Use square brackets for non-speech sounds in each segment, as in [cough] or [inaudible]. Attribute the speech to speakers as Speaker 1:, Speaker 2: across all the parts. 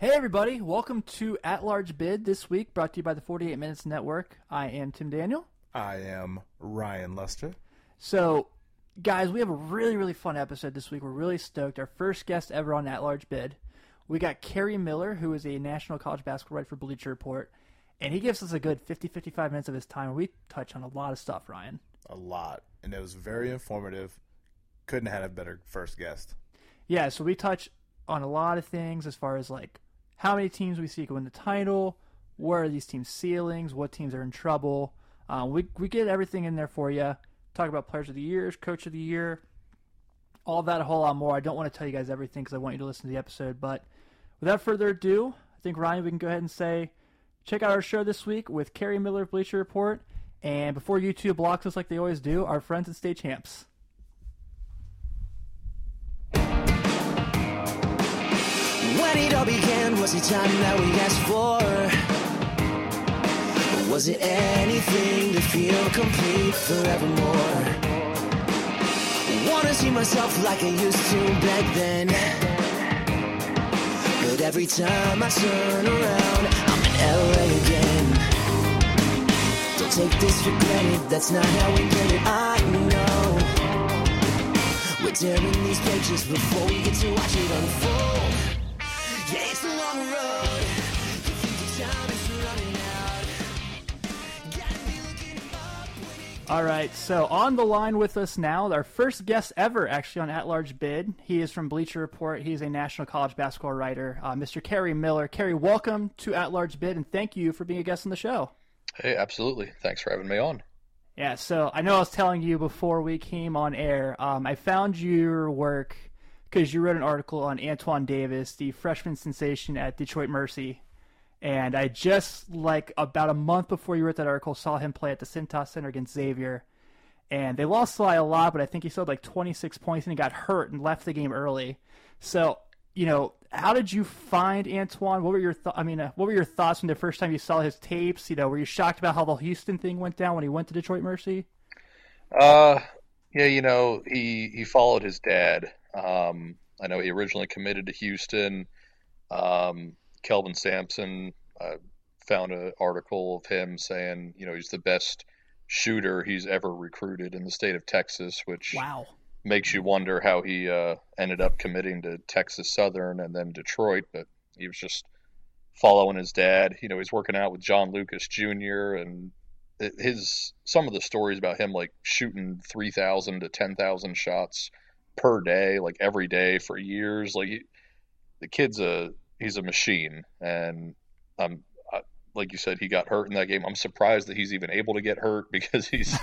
Speaker 1: Hey everybody, welcome to At Large Bid this week, brought to you by the 48 Minutes Network. I am Tim Daniel.
Speaker 2: I am Ryan Lester.
Speaker 1: So, guys, we have a really, really fun episode this week. We're really stoked. Our first guest ever on At Large Bid. We got Kerry Miller, who is a national college basketball writer for Bleacher Report, and he gives us a good 50, 55 minutes of his time. We touch on a lot of stuff, Ryan.
Speaker 2: A lot. And it was very informative. Couldn't have had a better first guest.
Speaker 1: Yeah, so we touch on a lot of things as far as like how many teams we see win the title, where are these teams' ceilings, what teams are in trouble. Uh, we we get everything in there for you. Talk about players of the year, coach of the year, all that, a whole lot more. I don't want to tell you guys everything because I want you to listen to the episode. But without further ado, I think Ryan, we can go ahead and say, check out our show this week with Kerry Miller of Bleacher Report. And before YouTube blocks us like they always do, our friends at State Champs.
Speaker 3: When it all began, was it time that we asked for? Or was it anything to feel complete forevermore? Wanna see myself like I used to back then. But every time I turn around, I'm in LA again. Don't take this for granted, that's not how we get it. I know. We're tearing these pages before we get to watch it unfold.
Speaker 1: All right, so on the line with us now, our first guest ever actually on At Large Bid. He is from Bleacher Report. He's a national college basketball writer, uh, Mr. Kerry Miller. Kerry, welcome to At Large Bid, and thank you for being a guest on the show.
Speaker 4: Hey, absolutely. Thanks for having me on.
Speaker 1: Yeah, so I know I was telling you before we came on air. Um, I found your work because you wrote an article on Antoine Davis, the freshman sensation at Detroit Mercy, and I just like about a month before you wrote that article saw him play at the Cintas Center against Xavier, and they lost by a lot, but I think he still had like 26 points and he got hurt and left the game early. So you know, how did you find Antoine? What were your th- I mean, uh, what were your thoughts when the first time you saw his tapes? You know, were you shocked about how the Houston thing went down when he went to Detroit Mercy?
Speaker 4: Uh, yeah, you know, he he followed his dad. Um, I know he originally committed to Houston. Um, Kelvin Sampson uh, found an article of him saying, you know, he's the best shooter he's ever recruited in the state of Texas, which
Speaker 1: Wow.
Speaker 4: makes you wonder how he uh, ended up committing to Texas Southern and then Detroit. But he was just following his dad. You know, he's working out with John Lucas Jr. and his some of the stories about him like shooting three thousand to ten thousand shots per day, like every day for years. Like he, the kid's a he's a machine, and um, I, like you said, he got hurt in that game. I'm surprised that he's even able to get hurt [laughs] because he's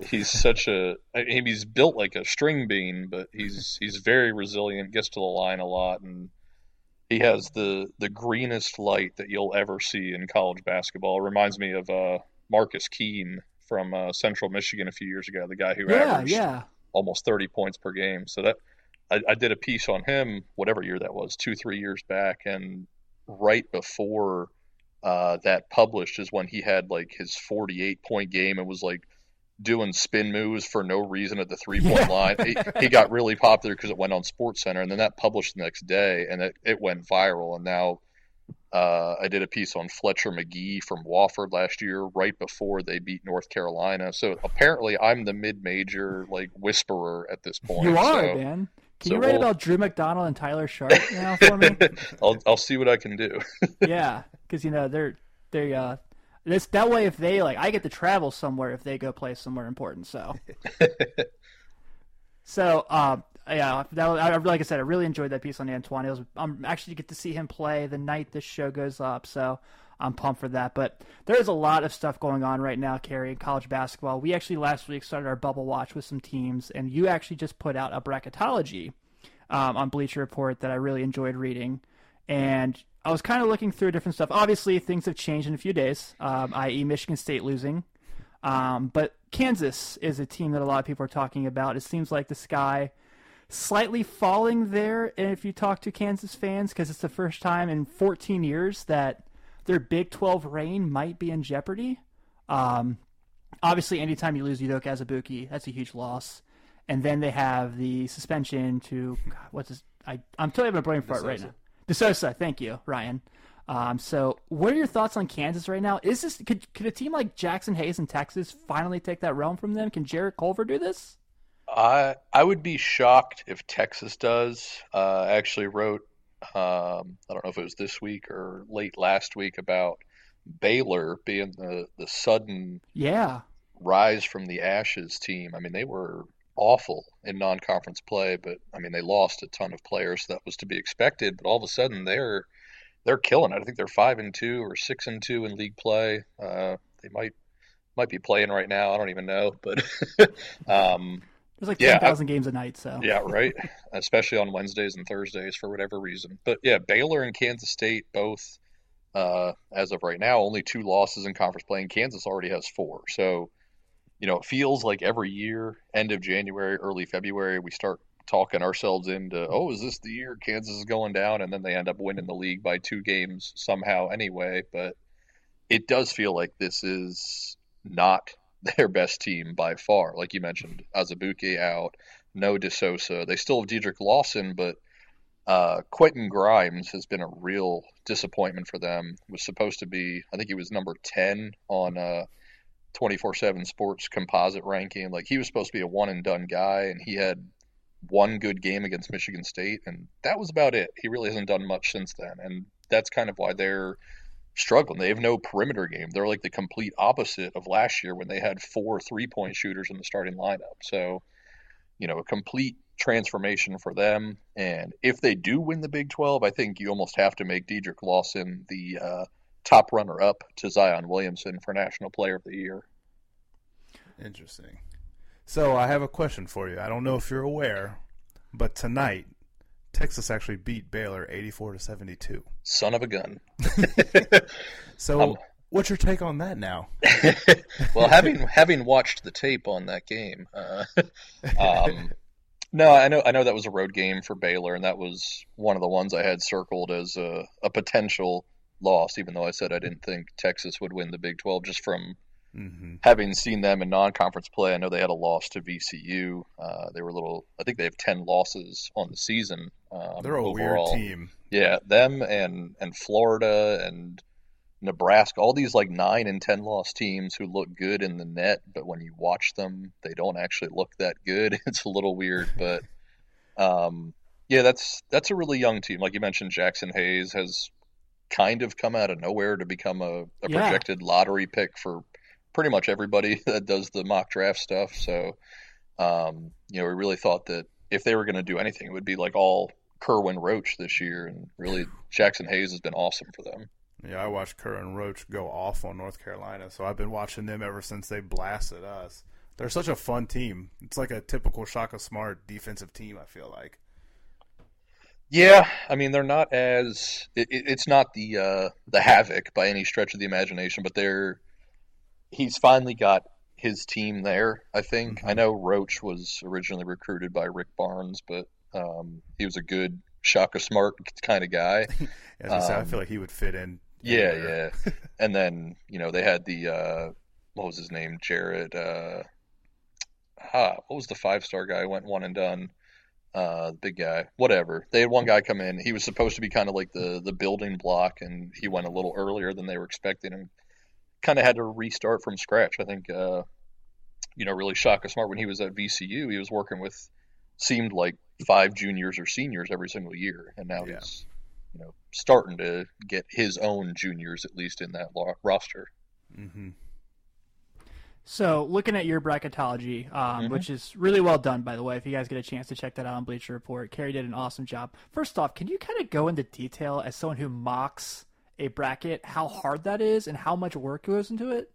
Speaker 4: he's such a I mean, he's built like a string bean, but he's he's very resilient, gets to the line a lot, and he has the the greenest light that you'll ever see in college basketball. It reminds me of uh, Marcus Keene from uh, Central Michigan a few years ago, the guy who
Speaker 1: Yeah,
Speaker 4: averaged
Speaker 1: yeah.
Speaker 4: almost 30 points per game. So that I, I did a piece on him, whatever year that was, two three years back, and right before uh, that published is when he had like his 48 point game and was like doing spin moves for no reason at the three point line. He, he got really popular because it went on Sports Center, and then that published the next day, and it, it went viral. And now uh, I did a piece on Fletcher Magee from Wofford last year, right before they beat North Carolina. So apparently, I'm the mid-major like whisperer at this point.
Speaker 1: You are,
Speaker 4: so
Speaker 1: man. Can
Speaker 4: so
Speaker 1: you write
Speaker 4: we'll-
Speaker 1: about Drew McDonald and Tyler Sharpe now for me? [laughs]
Speaker 4: I'll I'll see what I can do. [laughs]
Speaker 1: yeah, because you know they're they uh this that way if they like I get to travel somewhere if they go play somewhere important. So [laughs] so um yeah that I, like I said I really enjoyed that piece on Antoine. Was I'm actually get to see him play the night this show goes up. So. I'm pumped for that, but there's a lot of stuff going on right now, Kerry, in college basketball. We actually last week started our bubble watch with some teams, and you actually just put out a bracketology um, on Bleacher Report that I really enjoyed reading. And I was kind of looking through different stuff. Obviously, things have changed in a few days, um, i.e., Michigan State losing. Um, but Kansas is a team that a lot of people are talking about. It seems like the sky slightly falling there And if you talk to Kansas fans because it's the first time in 14 years that their Big 12 reign might be in jeopardy. Um, obviously, anytime you lose Udoka Azubuike, that's a huge loss. And then they have the suspension to God, what's his? I I'm totally having a brain fart right now. De Sousa, thank you, Ryan. Um, so, what are your thoughts on Kansas right now? Is this could could a team like Jaxson Hayes in Texas finally take that realm from them? Can Jarrett Culver do this?
Speaker 4: I I would be shocked if Texas does. Uh, I actually wrote um, I don't know if it was this week or late last week about Baylor being the the sudden
Speaker 1: Yeah,
Speaker 4: rise from the ashes team. I mean, they were awful in non-conference play, but I mean, they lost a ton of players. So that was to be expected. But all of a sudden, they're they're killing it. I think they're five and two or six and two in league play. Uh, they might might be playing right now. I don't even know, but [laughs] um,
Speaker 1: there's like
Speaker 4: Yeah,
Speaker 1: ten games a night. So
Speaker 4: yeah, [laughs] right. Especially on Wednesdays and Thursdays for whatever reason. But yeah, Baylor and Kansas State both, uh, as of right now, only two losses in conference play, and Kansas already has four. So, you know, it feels like every year, end of January, early February, we start talking ourselves into, oh, is this the year Kansas is going down? And then they end up winning the league by two games somehow anyway. But it does feel like this is not their best team by far. Like you mentioned, Azubuike out, no De Sousa. They still have Dedric Lawson, but uh, Quentin Grimes has been a real disappointment for them. Was supposed to be, I think he was number 10 on uh, 24/7 Sports composite ranking. Like he was supposed to be a one and done guy, and he had one good game against Michigan State, and that was about it. He really hasn't done much since then, and that's kind of why they're struggling. They have no perimeter game. They're like the complete opposite of last year when they had four three point shooters in the starting lineup. So, you know, a complete transformation for them. And if they do win the Big 12, I think you almost have to make Dedric Lawson the uh, top runner up to Zion Williamson for National Player of the Year.
Speaker 2: Interesting. So I have a question for you. I don't know if you're aware, but tonight Texas actually beat Baylor 84 to 72.
Speaker 4: Son of a gun. [laughs]
Speaker 2: So
Speaker 4: Um,
Speaker 2: what's your take on that now? [laughs]
Speaker 4: well, having having watched the tape on that game, uh, [laughs] um, no, I know I know that was a road game for Baylor, and that was one of the ones I had circled as a, a potential loss. Even though I said I didn't think Texas would win the Big Twelve, just from
Speaker 2: hmm
Speaker 4: having seen them in non-conference play. I know they had a loss to VCU. Uh, they were a little. I think they have ten losses on the season. Um,
Speaker 2: They're a
Speaker 4: overall.
Speaker 2: weird team.
Speaker 4: Yeah, them and and Florida and Nebraska, all these like nine and ten loss teams who look good in the net, but when you watch them, they don't actually look that good. [laughs] It's a little weird, but um, yeah, that's that's a really young team. Like you mentioned, Jaxson Hayes has kind of come out of nowhere to become a, a
Speaker 1: Yeah.
Speaker 4: projected lottery pick for pretty much everybody [laughs] that does the mock draft stuff. So, um, you know, we really thought that if they were going to do anything, it would be like all Kerwin Roach this year, and really Jaxson Hayes has been awesome for them.
Speaker 2: Yeah, I watched Kerwin Roach go off on North Carolina, so I've been watching them ever since they blasted us. They're such a fun team. It's like a typical Shaka Smart defensive team. I feel like.
Speaker 4: Yeah, I mean they're not as it- it's not the uh, the havoc by any stretch of the imagination, but they're he's finally got his team there. I think I know Roach was originally recruited by Rick Barnes, but um, he was a good Shaka Smart kind of guy. [laughs]
Speaker 2: As I, say, I
Speaker 4: Um,
Speaker 2: feel like he would fit in.
Speaker 4: Yeah,
Speaker 2: anywhere.
Speaker 4: yeah. [laughs] and then you know they had the uh, what was his name, Jared. Uh, ah, what was the five star guy? Went one and done. Uh, the big guy, whatever. They had one guy come in. He was supposed to be kind of like the the building block, and he went a little earlier than they were expecting, and kind of had to restart from scratch. I think, uh, you know, really Shaka Smart when he was at VCU, he was working with seemed like five juniors or seniors every single year, and now
Speaker 2: Yeah.
Speaker 4: he's you know starting to get his own juniors at least in that lo- roster.
Speaker 2: hmm
Speaker 1: So, looking at your bracketology, um,
Speaker 4: Mhm.
Speaker 1: which is really well done, by the way, if you guys get a chance to check that out on Bleacher Report, Kerry did an awesome job. First off, can you kind of go into detail as someone who mocks a bracket, how hard that is and how much work goes into it?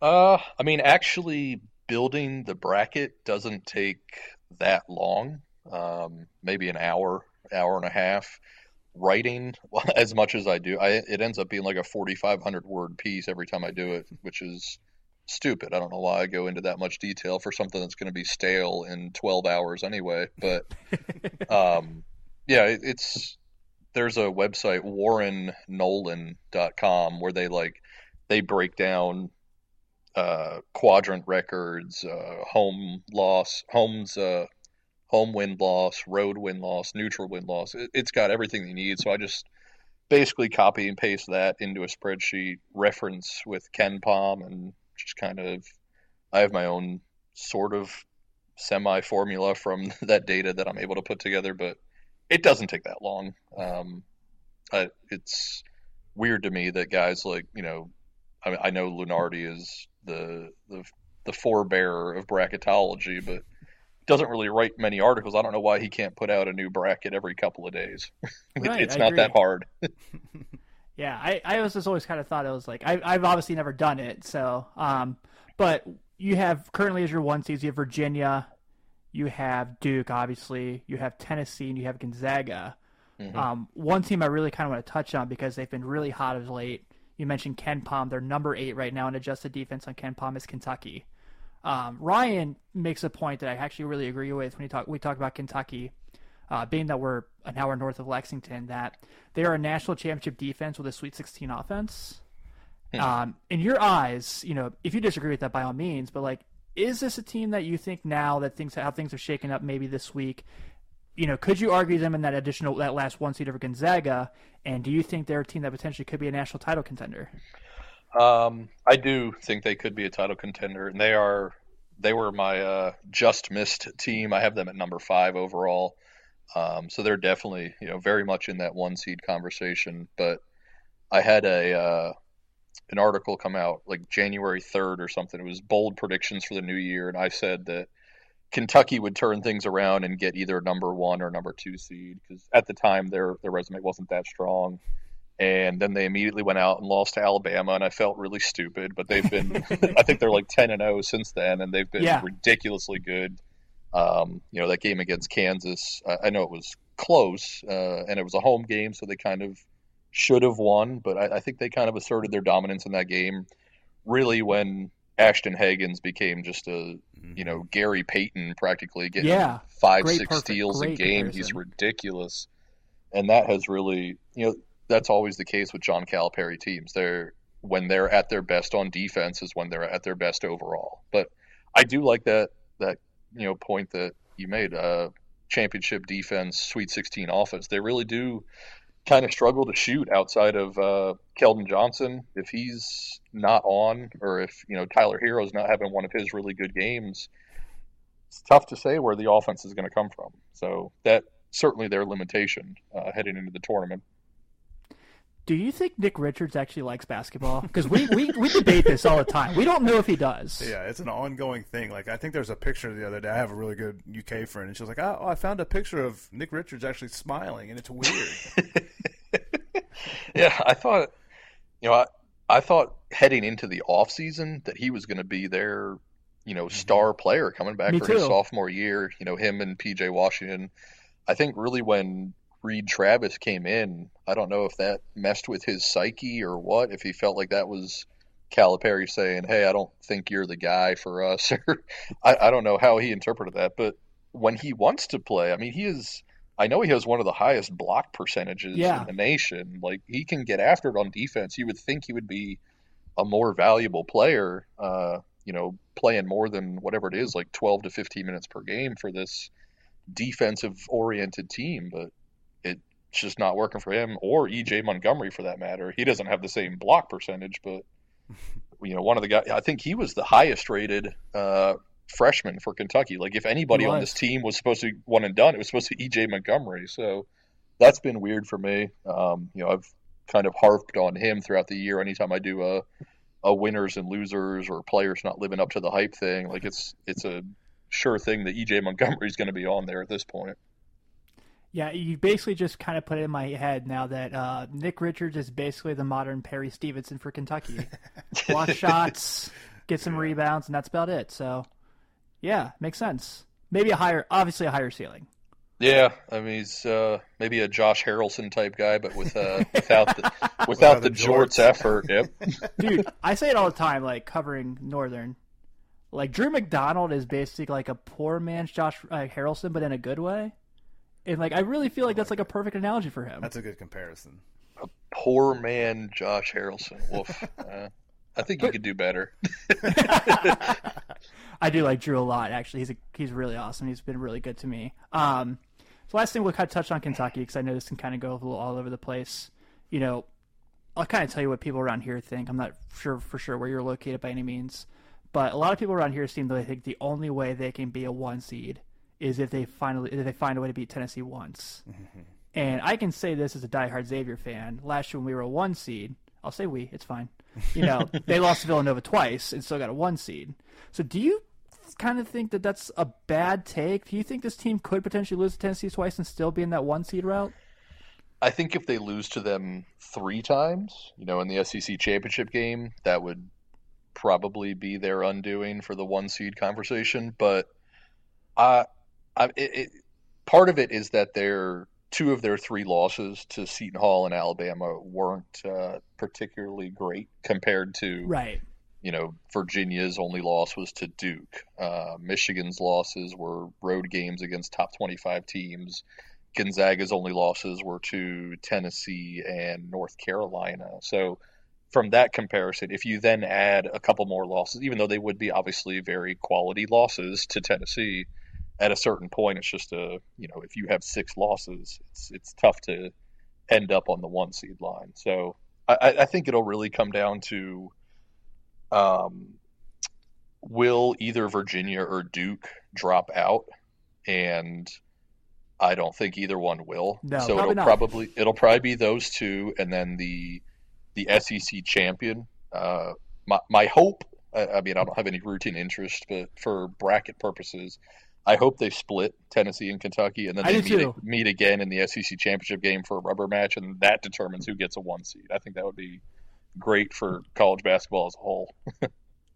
Speaker 4: Uh, I mean, actually, building the bracket doesn't take that long. Um, maybe an hour, hour and a half. Writing [laughs] as much as I do, I it ends up being like a 4,500 word piece every time I do it, which is stupid. I don't know why I go into that much detail for something that's going to be stale in 12 hours anyway. But [laughs] um, yeah, it, it's there's a website warrennolan.com where they like they break down uh, quadrant records, uh, home loss, homes, uh, home win loss, road win loss, neutral win loss. It, it's got everything you need. So I just basically copy and paste that into a spreadsheet, reference with KenPom, and just kind of I have my own sort of semi formula from [laughs] that data that I'm able to put together, but it doesn't take that long. Um, I, it's weird to me that guys like you know, I, I know Lunardi is the the the forebearer of bracketology, but doesn't really write many articles. I don't know why he can't put out a new bracket every couple of days. [laughs]
Speaker 1: Right,
Speaker 4: it's
Speaker 1: I
Speaker 4: not
Speaker 1: agree.
Speaker 4: that hard. [laughs] [laughs]
Speaker 1: Yeah, I, I was just always kind of thought it was like I, I've obviously never done it, so um, but you have currently as your one seeds you have Virginia, you have Duke, obviously, you have Tennessee, and you have Gonzaga. Um, one team I really kind of want to touch on because they've been really hot of late. You mentioned KenPom; they're number eight right now in adjusted defense on KenPom is Kentucky. Um, Ryan makes a point that I actually really agree with when he talk we talk about Kentucky uh, being that we're an hour north of Lexington, that they are a national championship defense with a Sweet 16 offense. Um, in your eyes, you know, if you disagree with that, by all means, but like, is this a team that you think now that things how things are shaking up, maybe this week? You know, could you argue them in that additional that last one seed over Gonzaga? And do you think they're a team that potentially could be a national title contender?
Speaker 4: Um, I do think they could be a title contender, and they are. They were my uh, just missed team. I have them at number five overall. Um, so they're definitely, you know, very much in that one seed conversation. But I had a uh, an article come out like January third or something. It was bold predictions for the new year, and I said that Kentucky would turn things around and get either number one or number two seed because at the time their their resume wasn't that strong. And then they immediately went out and lost to Alabama, and I felt really stupid. But they've been, [laughs] [laughs] I think they're like ten and zero since then, and they've been
Speaker 1: Yeah.
Speaker 4: ridiculously good. Um, you know that game against Kansas, I, I know it was close, uh, and it was a home game, so they kind of should have won. But I, I think they kind of asserted their dominance in that game. Really, when Ashton Hagans became just a you know Gary Payton practically getting
Speaker 1: Yeah.
Speaker 4: five
Speaker 1: Great
Speaker 4: six
Speaker 1: perfect-
Speaker 4: steals a
Speaker 1: great
Speaker 4: game. He's ridiculous, and that has really you know that's always the case with John Calipari teams. They're when they're at their best on defense is when they're at their best overall. But I do like that that you know point that you made. Uh, championship defense, Sweet 16 offense. They really do kind of struggle to shoot outside of uh, Keldon Johnson. If he's not on, or if you know Tyler Herro's not having one of his really good games, it's tough to say where the offense is going to come from. So that certainly their limitation uh, heading into the tournament.
Speaker 1: Do you think Nick Richards actually likes basketball? Because we, we, we debate this all the time. We don't know if he does.
Speaker 2: Yeah, it's an ongoing thing. Like I think there's a picture the other day. I have a really good UK friend, and she was like, "Oh, I found a picture of Nick Richards actually smiling, and it's weird." [laughs]
Speaker 4: Yeah, I thought, you know, I, I thought heading into the off season that he was going to be their, you know, mm-hmm. star player coming back
Speaker 1: Me
Speaker 4: for his sophomore year. You know, him and PJ Washington. I think really when Reid Travis came in, I don't know if that messed with his psyche or what. If he felt like that was Calipari saying, "Hey, I don't think you're the guy for us," [laughs] or I, I don't know how he interpreted that. But when he wants to play, I mean, he is. I know he has one of the highest block percentages
Speaker 1: Yeah.
Speaker 4: in the nation. Like he can get after it on defense. You would think he would be a more valuable player. Uh, you know, playing more than whatever it is, like 12 to 15 minutes per game for this defensive oriented team, but it's just not working for him or EJ Montgomery for that matter. He doesn't have the same block percentage, but [laughs] you know, one of the guys, I think he was the highest rated uh, freshman for Kentucky. Like if anybody on this team was supposed to be one and done, it was supposed to be EJ Montgomery. So that's been weird for me. Um, you know, I've kind of harped on him throughout the year. Anytime I do a a winners and losers or players not living up to the hype thing, like it's it's a sure thing that EJ Montgomery is going to be on there at this point.
Speaker 1: Yeah, you basically just kind of put it in my head now that uh, Nick Richards is basically the modern Perry Stevenson for Kentucky. [laughs] Block shots, get some rebounds, and that's about it. So, yeah, makes sense. Maybe a higher, obviously a higher ceiling.
Speaker 4: Yeah, I mean he's uh, maybe a Josh Harrelson type guy, but with uh, [laughs] without the without the
Speaker 2: the
Speaker 4: jorts
Speaker 2: jorts.
Speaker 4: effort. Yep. [laughs]
Speaker 1: Dude, I say it all the time, like covering Northern. Like Drew McDonald is basically like a poor man's Josh uh, Harrelson, but in a good way. And like, I really feel like that's like a perfect analogy for him.
Speaker 2: That's a good comparison.
Speaker 4: A poor man, Josh Harrelson. Woof. [laughs] Uh, I think you could do better. [laughs]
Speaker 1: I do like Drew a lot. Actually, he's a, he's really awesome. He's been really good to me. Um, so last thing we'll kind of touch on Kentucky because I know this can kind of go a little all over the place. You know, I'll kind of tell you what people around here think. I'm not sure for sure where you're located by any means, but a lot of people around here seem to think the only way they can be a one seed is if they finally if they find a way to beat Tennessee once. Mm-hmm. And I can say this as a diehard Xavier fan. Last year when we were a one seed, I'll say we. It's fine. You know, [laughs] they lost to Villanova twice and still got a one seed. So do you kind of think that that's a bad take? Do you think this team could potentially lose to Tennessee twice and still be in that one seed route?
Speaker 4: I think if they lose to them three times, you know, in the SEC championship game, that would probably be their undoing for the one seed conversation. But I, I, it, it, part of it is that their two of their three losses to Seton Hall and Alabama weren't uh, particularly great compared to
Speaker 1: Right.
Speaker 4: you know, Virginia's only loss was to Duke. Uh, Michigan's losses were road games against top 25 teams. Gonzaga's only losses were to Tennessee and North Carolina. So, from that comparison, if you then add a couple more losses, even though they would be obviously very quality losses to Tennessee, at a certain point, it's just a you know, if you have six losses, it's it's tough to end up on the one seed line. So, I, I think it'll really come down to um, will either Virginia or Duke drop out, and I don't think either one will.
Speaker 1: No,
Speaker 4: so
Speaker 1: probably
Speaker 4: it'll
Speaker 1: not.
Speaker 4: probably it'll probably be those two, and then the the SEC champion. Uh, my my hope. I, I mean, I don't have any routine interest, but for bracket purposes, I hope they split Tennessee and Kentucky, and then they meet, meet again in the SEC championship game for a rubber match, and that determines who gets a one seed. I think that would be great for college basketball as a whole. [laughs]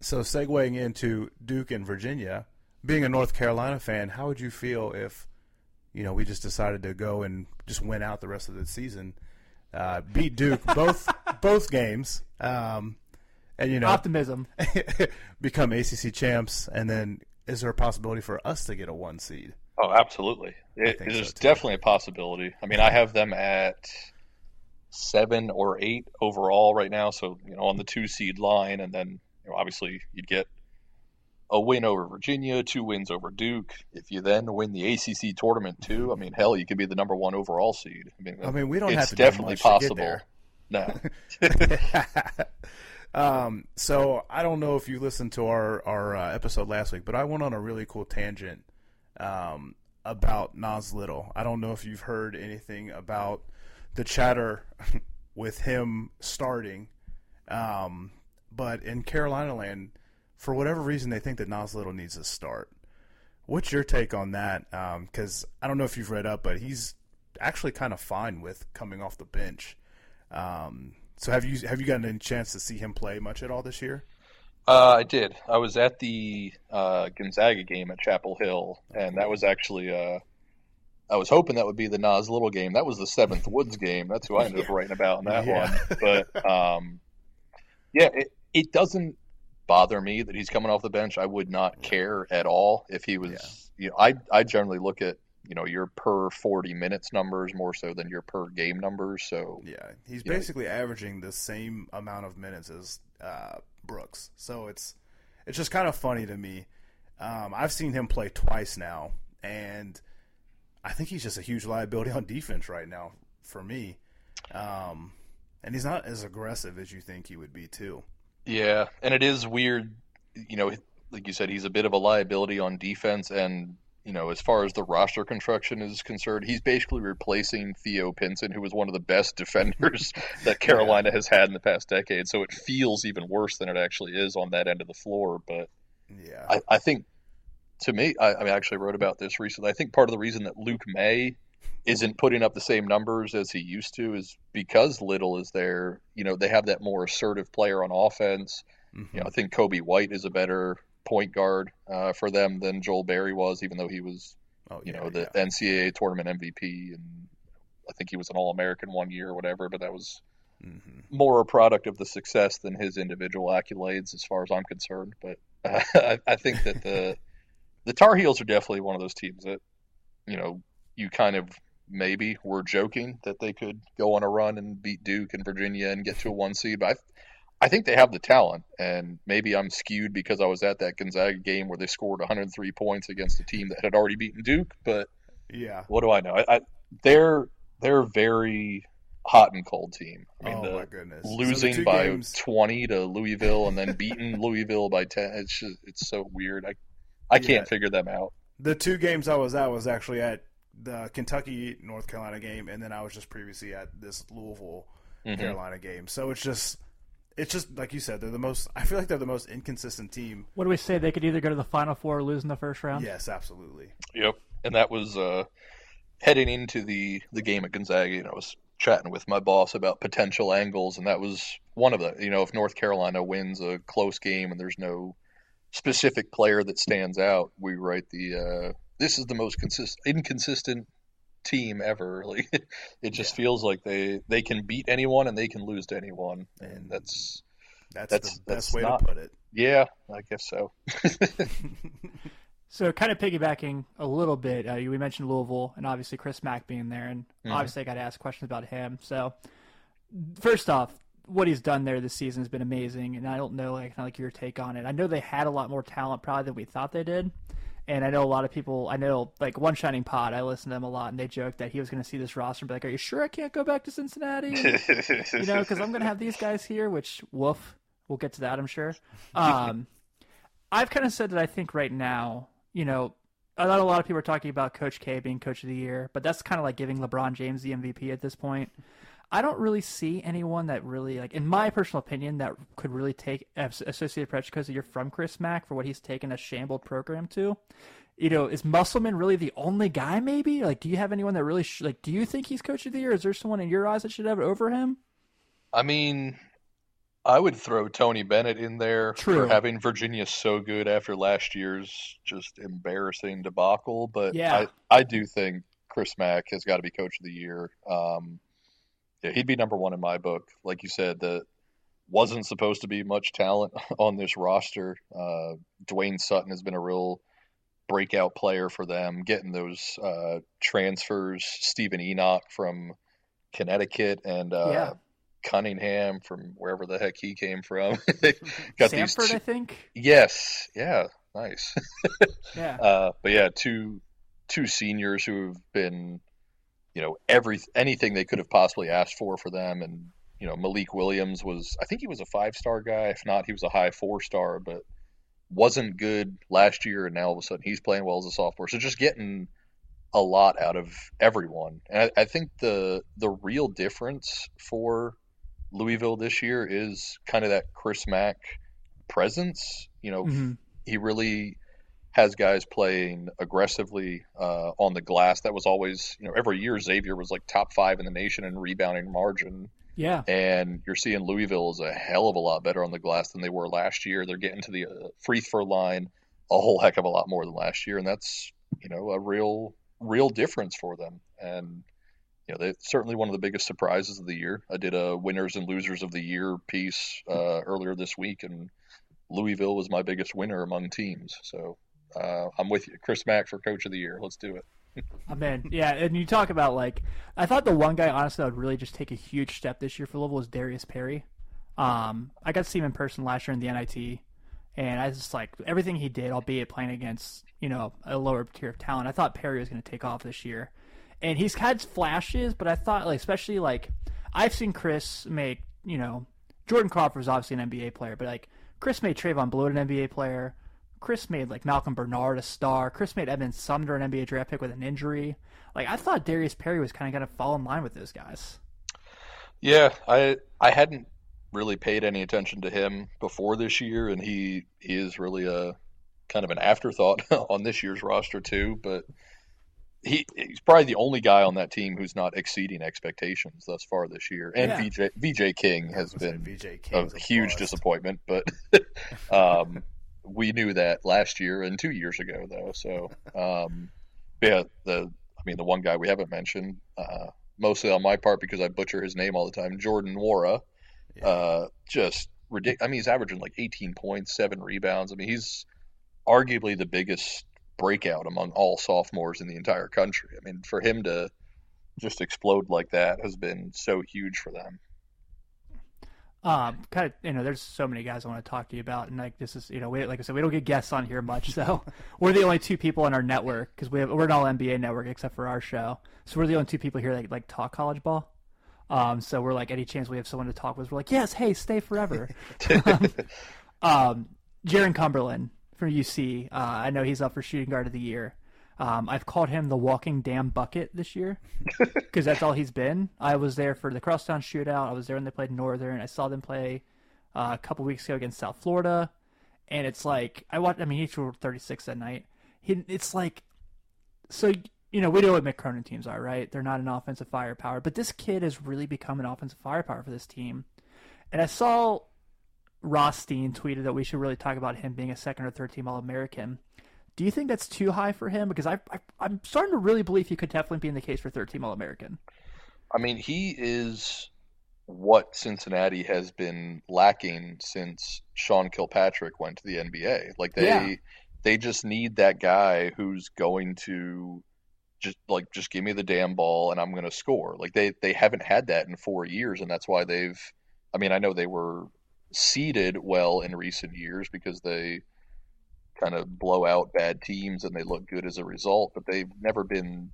Speaker 2: So segueing into Duke and Virginia, being a North Carolina fan, how would you feel if, you know, we just decided to go and just win out the rest of the season, uh, beat Duke [laughs] both both games, um, and you know
Speaker 1: Optimism. [laughs]
Speaker 2: become ACC champs, and then is there a possibility for us to get a one seed?
Speaker 4: Oh, absolutely. It, it
Speaker 2: so,
Speaker 4: definitely a possibility. I mean, I have them at seven or eight overall right now, so you know on the two seed line, and then you know, obviously you'd get a win over Virginia, two wins over Duke. If you then win the ACC tournament too, I mean, hell, you could be the number one overall seed. I mean,
Speaker 2: I mean, we don't
Speaker 4: it's
Speaker 2: have to
Speaker 4: definitely
Speaker 2: much to get
Speaker 4: possible. [laughs] No, [laughs] [laughs]
Speaker 2: um, so I don't know if you listened to our our uh, episode last week, but I went on a really cool tangent um, about Nas Little. I don't know if you've heard anything about the chatter [laughs] with him starting, um, but in Carolina land, for whatever reason, they think that Nas Little needs to start. What's your take on that? Because I don't know if you've read up, but he's actually kind of fine with coming off the bench. Um, so have you have you gotten any chance to see him play much at all this year?
Speaker 4: Uh, I did. I was at the uh, Gonzaga game at Chapel Hill, and that was actually. Uh, I was hoping that would be the Nas Little game. That was the Seventh Woods game. That's who I ended up writing about in that
Speaker 2: Yeah.
Speaker 4: one. But [laughs] um, yeah, it, it doesn't bother me that he's coming off the bench. I would not care at all if he was.
Speaker 2: Yeah.
Speaker 4: You know, I I generally look at you know your per forty minutes numbers more so than your per game numbers. So
Speaker 2: Yeah, he's basically averaging the same amount of minutes as uh, Brooks. So it's it's just kind of funny to me. Um, I've seen him play twice now, and I think he's just a huge liability on defense right now for me. Um, and he's not as aggressive as you think he would be too.
Speaker 4: Yeah, and it is weird, you know, like you said, he's a bit of a liability on defense, and you know, as far as the roster construction is concerned, he's basically replacing Theo Pinson, who was one of the best [laughs] defenders that Carolina has had in the past decade. So it feels even worse than it actually is on that end of the floor. But
Speaker 2: Yeah,
Speaker 4: I, I think, to me, I, I actually wrote about this recently. I think part of the reason that Luke Maye isn't putting up the same numbers as he used to is because Little is there. You know, they have that more assertive player on offense.
Speaker 2: Mhm.
Speaker 4: You know, I think Coby White is a better point guard uh, for them than Joel Berry was, even though he was,
Speaker 2: oh,
Speaker 4: you
Speaker 2: yeah,
Speaker 4: know, the
Speaker 2: yeah.
Speaker 4: NCAA tournament MVP and I think he was an All American one year or whatever. But that was
Speaker 2: Mhm.
Speaker 4: more a product of the success than his individual accolades, as far as I'm concerned. But uh, [laughs] I, I think that the [laughs] the Tar Heels are definitely one of those teams that, you know, you kind of maybe were joking that they could go on a run and beat Duke and Virginia and get to a one seed. But I think they have the talent, and maybe I'm skewed because I was at that Gonzaga game where they scored 103 points against a team that had already beaten Duke. But
Speaker 2: Yeah.
Speaker 4: what do I know? I, I, they're they're very hot and cold team. I mean,
Speaker 2: oh
Speaker 4: the,
Speaker 2: my goodness. So
Speaker 4: losing
Speaker 2: two
Speaker 4: by
Speaker 2: games-
Speaker 4: 20 to Louisville and then [laughs] beating Louisville by 10. It's just it's so weird. I I can't figure them out.
Speaker 2: the two games I was at was actually at the Kentucky North Carolina game, and then I was just previously at this Louisville
Speaker 4: Mhm.
Speaker 2: Carolina game. So it's just, it's just like you said, they're the most. I feel like they're the most inconsistent team.
Speaker 1: What do we say? They could either go to the final four or lose in the first round.
Speaker 2: Yes, absolutely.
Speaker 4: Yep. And that was uh, heading into the the game at Gonzaga. You know, I was chatting with my boss about potential angles, and that was one of the. You know, if North Carolina wins a close game and there's no specific player that stands out, we write the. Uh, this is the most consist inconsistent team ever. Like [laughs] it just feels like they they can beat anyone and they can lose to anyone, and that's
Speaker 2: That's,
Speaker 4: That's-
Speaker 2: the
Speaker 4: that's
Speaker 2: best way
Speaker 4: not-
Speaker 2: to put it.
Speaker 4: yeah, I guess so. [laughs] [laughs]
Speaker 1: So, kind of piggybacking a little bit, uh, we mentioned Louisville and obviously Chris Mack being there, and
Speaker 4: Mhm.
Speaker 1: obviously I got to ask questions about him. So, first off, what he's done there this season has been amazing, and I don't know like kind like your take on it. I know they had a lot more talent probably than we thought they did, and I know a lot of people. I know like One Shining Pod, I listen to them a lot, and they joked that he was going to see this roster and be like, "Are you sure I can't go back to Cincinnati?" [laughs] you know, because I'm going to have these guys here, which woof. We'll get to that, I'm sure. [laughs] Um, I've kind of said that I think right now, you know, I thought a lot of people are talking about Coach K being Coach of the Year, but that's kind of like giving LeBron James the MVP at this point. I don't really see anyone that really, like, in my personal opinion, that could really take Associated Press because you're from Chris Mack for what he's taken a shambled program to. You know, is Musselman really the only guy? Maybe like, do you have anyone that really sh- like? Do you think he's Coach of the Year? Is there someone in your eyes that should have it over him?
Speaker 4: I mean, I would throw Tony Bennett in there
Speaker 1: True.
Speaker 4: for having Virginia so good after last year's just embarrassing debacle. But
Speaker 1: Yeah.
Speaker 4: I, I do think Chris Mack has got to be coach of the year. Um, yeah, he'd be number one in my book. Like you said, that wasn't supposed to be much talent [laughs] on this roster. Uh, Dwayne Sutton has been a real breakout player for them, getting those uh, transfers. Steven Enoch from Connecticut and uh,
Speaker 1: Yeah.
Speaker 4: Cunningham from wherever the heck he came from. [laughs] [laughs] Got these
Speaker 1: Samford,
Speaker 4: two-
Speaker 1: I think.
Speaker 4: yes, yeah, nice.
Speaker 1: Yeah.
Speaker 4: Uh, but yeah, two two seniors who have been, you know, every anything they could have possibly asked for for them, and you know, Malik Williams was, I think he was a five star guy. If not, he was a high four star, but wasn't good last year, and now all of a sudden he's playing well as a sophomore. So just getting a lot out of everyone, and I, I think the the real difference for Louisville this year is kind of that Chris Mack presence. You know,
Speaker 1: Mhm.
Speaker 4: he really has guys playing aggressively uh, on the glass. That was always, you know, every year Xavier was like top five in the nation in rebounding margin.
Speaker 1: Yeah.
Speaker 4: And you're seeing Louisville is a hell of a lot better on the glass than they were last year. They're getting to the uh, free throw line a whole heck of a lot more than last year, and that's you know a real real difference for them. And you know, they certainly one of the biggest surprises of the year. I did a winners and losers of the year piece uh, earlier this week, and Louisville was my biggest winner among teams. So uh, I'm with you, Chris Mack for Coach of the Year. Let's do it. [laughs]
Speaker 1: I'm in. Yeah, and you talk about like I thought the one guy honestly that would really just take a huge step this year for Louisville was Darius Perry. Um, I got to see him in person last year in the NIT, and I just like everything he did, albeit playing against you know a lower tier of talent. I thought Perry was going to take off this year, and he's had flashes, but I thought like especially like I've seen Chris make you know Jordan Crawford was obviously an NBA player, but like Chris made Trevon Bluiett an NBA player. Chris made like Malcolm Bernard a star. Chris made Evan Sumner an NBA draft pick with an injury. Like I thought Darius Perry was kind of going to fall in line with those guys.
Speaker 4: Yeah, I I hadn't really paid any attention to him before this year, and he he is really a kind of an afterthought [laughs] on this year's roster too. But he he's probably the only guy on that team who's not exceeding expectations thus far this year. And
Speaker 1: Yeah.
Speaker 4: VJ VJ King has been
Speaker 2: VJ
Speaker 4: a
Speaker 2: King's
Speaker 4: huge disappointment, but [laughs] um, [laughs] we knew that last year and two years ago, though. So, [laughs] um, yeah, the I mean, the one guy we haven't mentioned, uh, mostly on my part because I butcher his name all the time, Jordan Wara.
Speaker 2: Yeah.
Speaker 4: Uh, just ridiculous. I mean, he's averaging like 18 points, seven rebounds. I mean, he's arguably the biggest breakout among all sophomores in the entire country. I mean, for him to just explode like that has been so huge for them.
Speaker 1: Um, kind of, you know, there's so many guys I want to talk to you about, and like this is, you know, we like I said, we don't get guests on here much, so [laughs] we're the only two people on our network because we have we're an all NBA network except for our show, so we're the only two people here that like talk college ball. Um, so we're like any chance we have someone to talk with, we're like, yes, hey, stay forever. [laughs] um, Jarron Cumberland from UC, uh, I know he's up for shooting guard of the year. Um, I've called him the walking damn bucket this year [laughs] because that's all he's been. I was there for the crosstown shootout. I was there when they played Northern. I saw them play uh, a couple weeks ago against South Florida, and it's like I watched. I mean, he scored 36 that night. He, it's like so you know we know what Mick Cronin teams are, right? They're not an offensive firepower, but this kid has really become an offensive firepower for this team. And I saw Rothstein tweeted that we should really talk about him being a second or third team All American. Do you think that's too high for him? Because I, I am starting to really believe he could definitely be in the case for third team All American.
Speaker 4: I mean, he is what Cincinnati has been lacking since Sean Kilpatrick went to the NBA. Like they yeah. they just need that guy who's going to just like just give me the damn ball and I'm going to score. Like they they haven't had that in 4 years and that's why they've I mean, I know they were seeded well in recent years because they kind of blow out bad teams and they look good as a result, but they've never been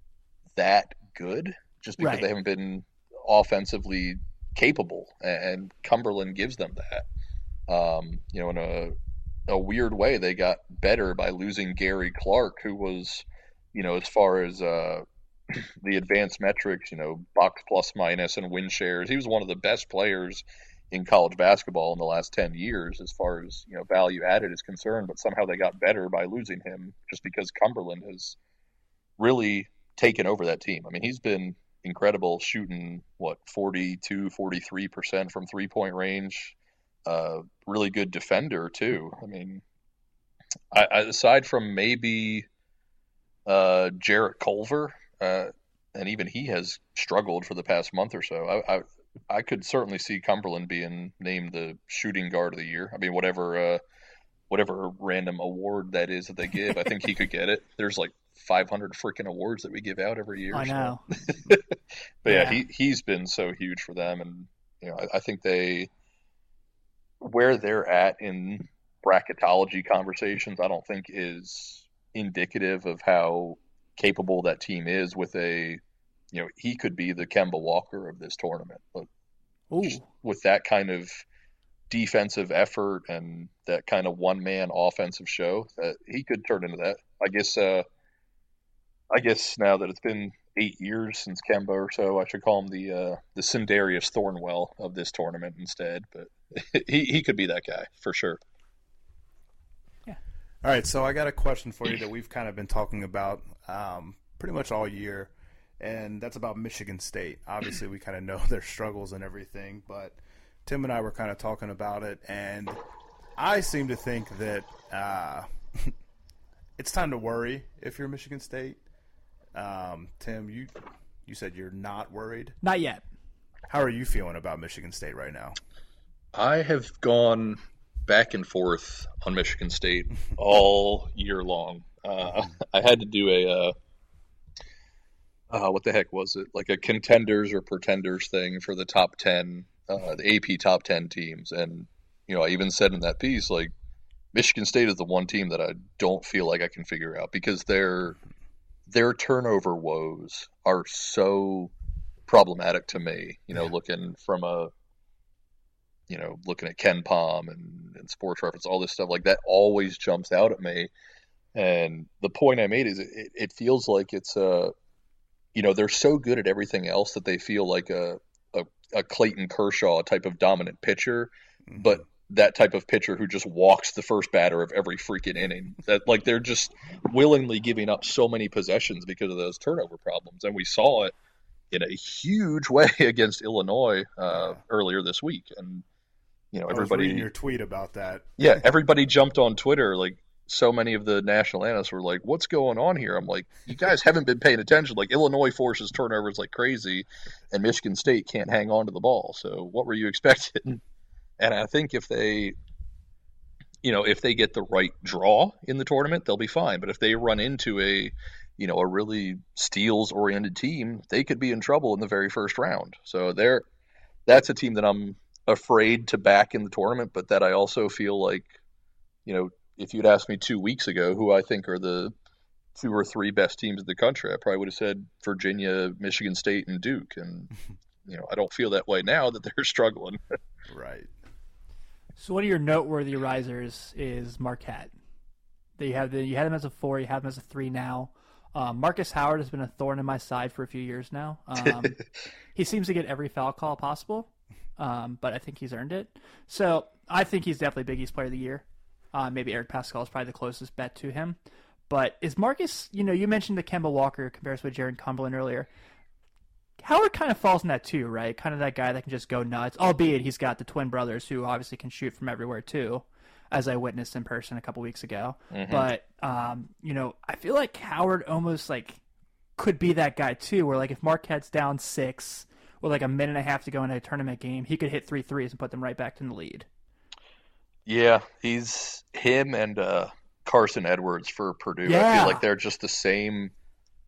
Speaker 4: that good just because right. they haven't been offensively capable. And Cumberland gives them that. Um, you know, in a a weird way, they got better by losing Gary Clark, who was, you know, as far as uh, [clears throat] the advanced metrics, you know, box plus minus and win shares, he was one of the best players in college basketball in the last 10 years as far as you know value added is concerned but somehow they got better by losing him just because Cumberland has really taken over that team I mean he's been incredible shooting what 42 43% from three point range uh, really good defender too I mean I, I, aside from maybe uh, Jarrett Culver uh, and even he has struggled for the past month or so. I, I, I could certainly see Cumberland being named the shooting guard of the year. I mean, whatever uh, whatever random award that is that they give, I think he could get it. There's like 500 freaking awards that we give out every year.
Speaker 1: I know.
Speaker 4: So. [laughs] but yeah, yeah, he he's been so huge for them, and you know, I, I think they where they're at in bracketology conversations, I don't think is indicative of how capable that team is with a you know, he could be the Kemba Walker of this tournament. But with that kind of defensive effort and that kind of one man offensive show, that he could turn into that. I guess. Uh, I guess now that it's been eight years since Kemba or so, I should call him the uh, the Sindarius Thornwell of this tournament instead. But [laughs] he he could be that guy for sure.
Speaker 2: Yeah. All right, so I got a question for you that we've kind of been talking about um, pretty much all year and that's about Michigan State. Obviously, we kind of know [laughs] their struggles and everything, but Tim and I were kind of talking about it, and I seem to think that uh, [laughs] it's time to worry if you're Michigan State. Um, Tim, you you said you're not worried.
Speaker 1: Not yet.
Speaker 2: How are you feeling about Michigan State right now?
Speaker 4: I have gone back and forth on Michigan State [laughs] all year long. Uh, I had to do a uh, uh, what the heck was it? Like a contenders or pretenders thing for the top 10, uh, the AP top 10 teams. And, you know, I even said in that piece, like, Michigan State is the one team that I don't feel like I can figure out because their their turnover woes are so problematic to me. You know, yeah. looking from a you know, looking at KenPom and, and Sports Reference, all this stuff like that always jumps out at me. And the point I made is it, it feels like it's a you know they're so good at everything else that they feel like a a, a Clayton Kershaw type of dominant pitcher, mm-hmm. but that type of pitcher who just walks the first batter of every freaking inning. That like they're just willingly giving up so many possessions because of those turnover problems, and we saw it in a huge [laughs] way against Illinois uh, yeah. earlier this week. And you know, everybody
Speaker 2: your tweet about that.
Speaker 4: Yeah, everybody jumped on Twitter like so many of the national analysts were like, "What's going on here?" I'm like, "You guys haven't been paying attention. Like Illinois forces turnovers like crazy, and Michigan State can't hang on to the ball. So what were you [laughs] expecting?" And I think if they, you know, if they get the right draw in the tournament, they'll be fine. But if they run into a, you know, a really steals oriented team, they could be in trouble in the very first round. So they're that's a team that I'm afraid to back in the tournament, but that I also feel like, you know, if you'd asked me two weeks ago who I think are the two or three best teams in the country, I probably would have said Virginia, Michigan State, and Duke. And [laughs] you know, I don't feel that way now that they're [laughs] struggling.
Speaker 2: right.
Speaker 1: So one of your noteworthy risers is Marquette. You have the you had him as a four, you have them as a three now. Um, Markus Howard has been a thorn in my side for a few years now. Um, [laughs] he seems to get every foul call possible, um, but I think he's earned it. So I think he's definitely Big East Player of the Year. Uh, maybe Eric Paschall is probably the closest bet to him. But is Markus? You know, you mentioned the Kemba Walker comparison with Jarron Cumberland earlier. Howard kind of falls in that too, right? Kind of that guy that can just go nuts. Albeit he's got the twin brothers who obviously can shoot from everywhere too, as I witnessed in person a couple weeks ago.
Speaker 4: Mhm.
Speaker 1: But um, you know, I feel like Howard almost like could be that guy too, where like if Marquette's down six with like a minute and a half to go in a tournament game, he could hit three threes and put them right back in the lead.
Speaker 4: Yeah, he's him and uh, Carson Edwards for Purdue. I feel like they're just the same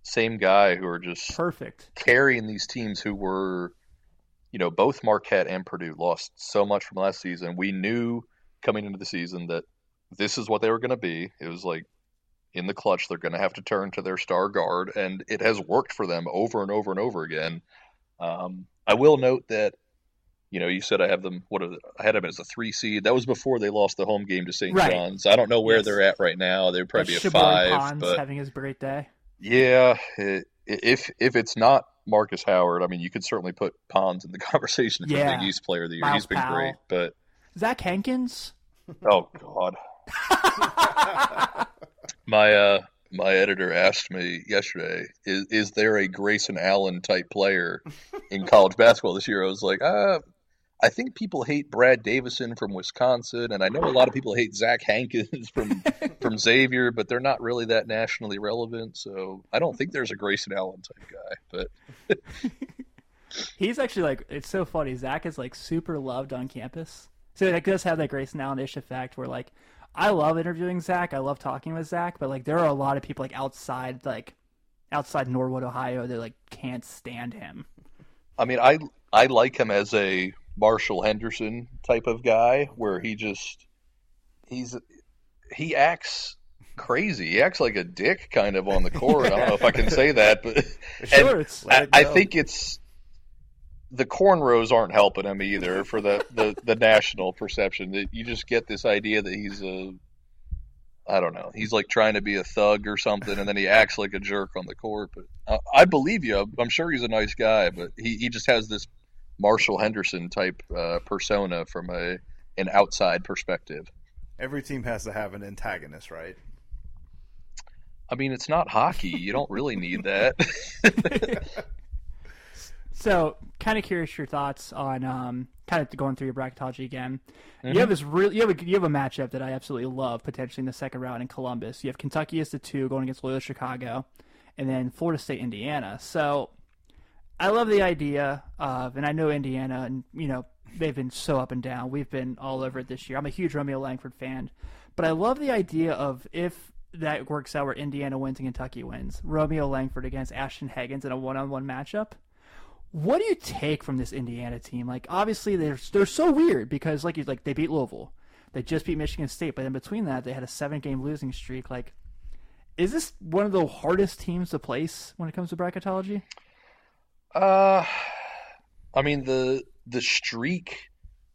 Speaker 4: same guy who are just
Speaker 1: Perfect.
Speaker 4: carrying these teams who were, you know, both Marquette and Purdue lost so much from last season. We knew coming into the season that this is what they were going to be. It was like in the clutch, they're going to have to turn to their star guard, and it has worked for them over and over and over again. Um, I will note that, you know, you said I have them. What are, I had them as a three seed. That was before they lost the home game to St.
Speaker 1: Right.
Speaker 4: John's. I don't know where
Speaker 1: Yes.
Speaker 4: they're at right now. They'd probably
Speaker 1: But
Speaker 4: be a five,
Speaker 1: Ponds
Speaker 4: but
Speaker 1: having his great day.
Speaker 4: yeah, it, if if it's not Markus Howard, I mean, you could certainly put Ponds in the [laughs] conversation for
Speaker 1: Yeah.
Speaker 4: Big East Player of the Year.
Speaker 1: Myles
Speaker 4: He's been
Speaker 1: Powell.
Speaker 4: great, but
Speaker 1: Zach Hankins.
Speaker 4: oh god, [laughs] my uh my editor asked me yesterday, is is there a Grayson Allen type player in college basketball this year? I was like, uh. I think people hate Brad Davison from Wisconsin, and I know a lot of people hate Zach Hankins [laughs] from from Xavier, but they're not really that nationally relevant. So I don't think there's a Grayson Allen type guy. But [laughs]
Speaker 1: He's actually like it's so funny. Zach is like super loved on campus. So it does have that Grayson Allen-ish effect where like I love interviewing Zach. I love talking with Zach, but like there are a lot of people like outside like outside Norwood, Ohio that like can't stand him.
Speaker 4: I mean, I I like him as a Marshall Henderson type of guy, where he just he's he acts crazy. He acts like a dick kind of on the court. I don't know if I can say that, but [laughs]
Speaker 1: Sure,
Speaker 4: I, I think it's the cornrows aren't helping him either for the, the, the national perception. That you just get this idea that he's a I don't know. He's like trying to be a thug or something, and then he acts like a jerk on the court. But uh, I believe you. I'm sure he's a nice guy, but he, he just has this Marshall Henderson type uh, persona from a an outside perspective.
Speaker 2: Every team has to have an antagonist, right?
Speaker 4: I mean, it's not hockey. You don't really need that. [laughs]
Speaker 1: So, kind of curious your thoughts on um, kind of going through your bracketology again.
Speaker 4: Mm-hmm.
Speaker 1: You have this real you have a you have a matchup that I absolutely love potentially in the second round in Columbus. You have Kentucky as the two going against Loyola Chicago, and then Florida State Indiana. So, I love the idea of, and I know Indiana, and you know they've been so up and down. We've been all over it this year. I'm a huge Romeo Langford fan, but I love the idea of if that works out where Indiana wins and Kentucky wins, Romeo Langford against Ashton Hagans in a one-on-one matchup. What do you take from this Indiana team? Like, obviously they're they're so weird because like you like they beat Louisville, they just beat Michigan State, but in between that they had a seven-game losing streak. Like, is this one of the hardest teams to place when it comes to bracketology?
Speaker 4: Uh, I mean the the streak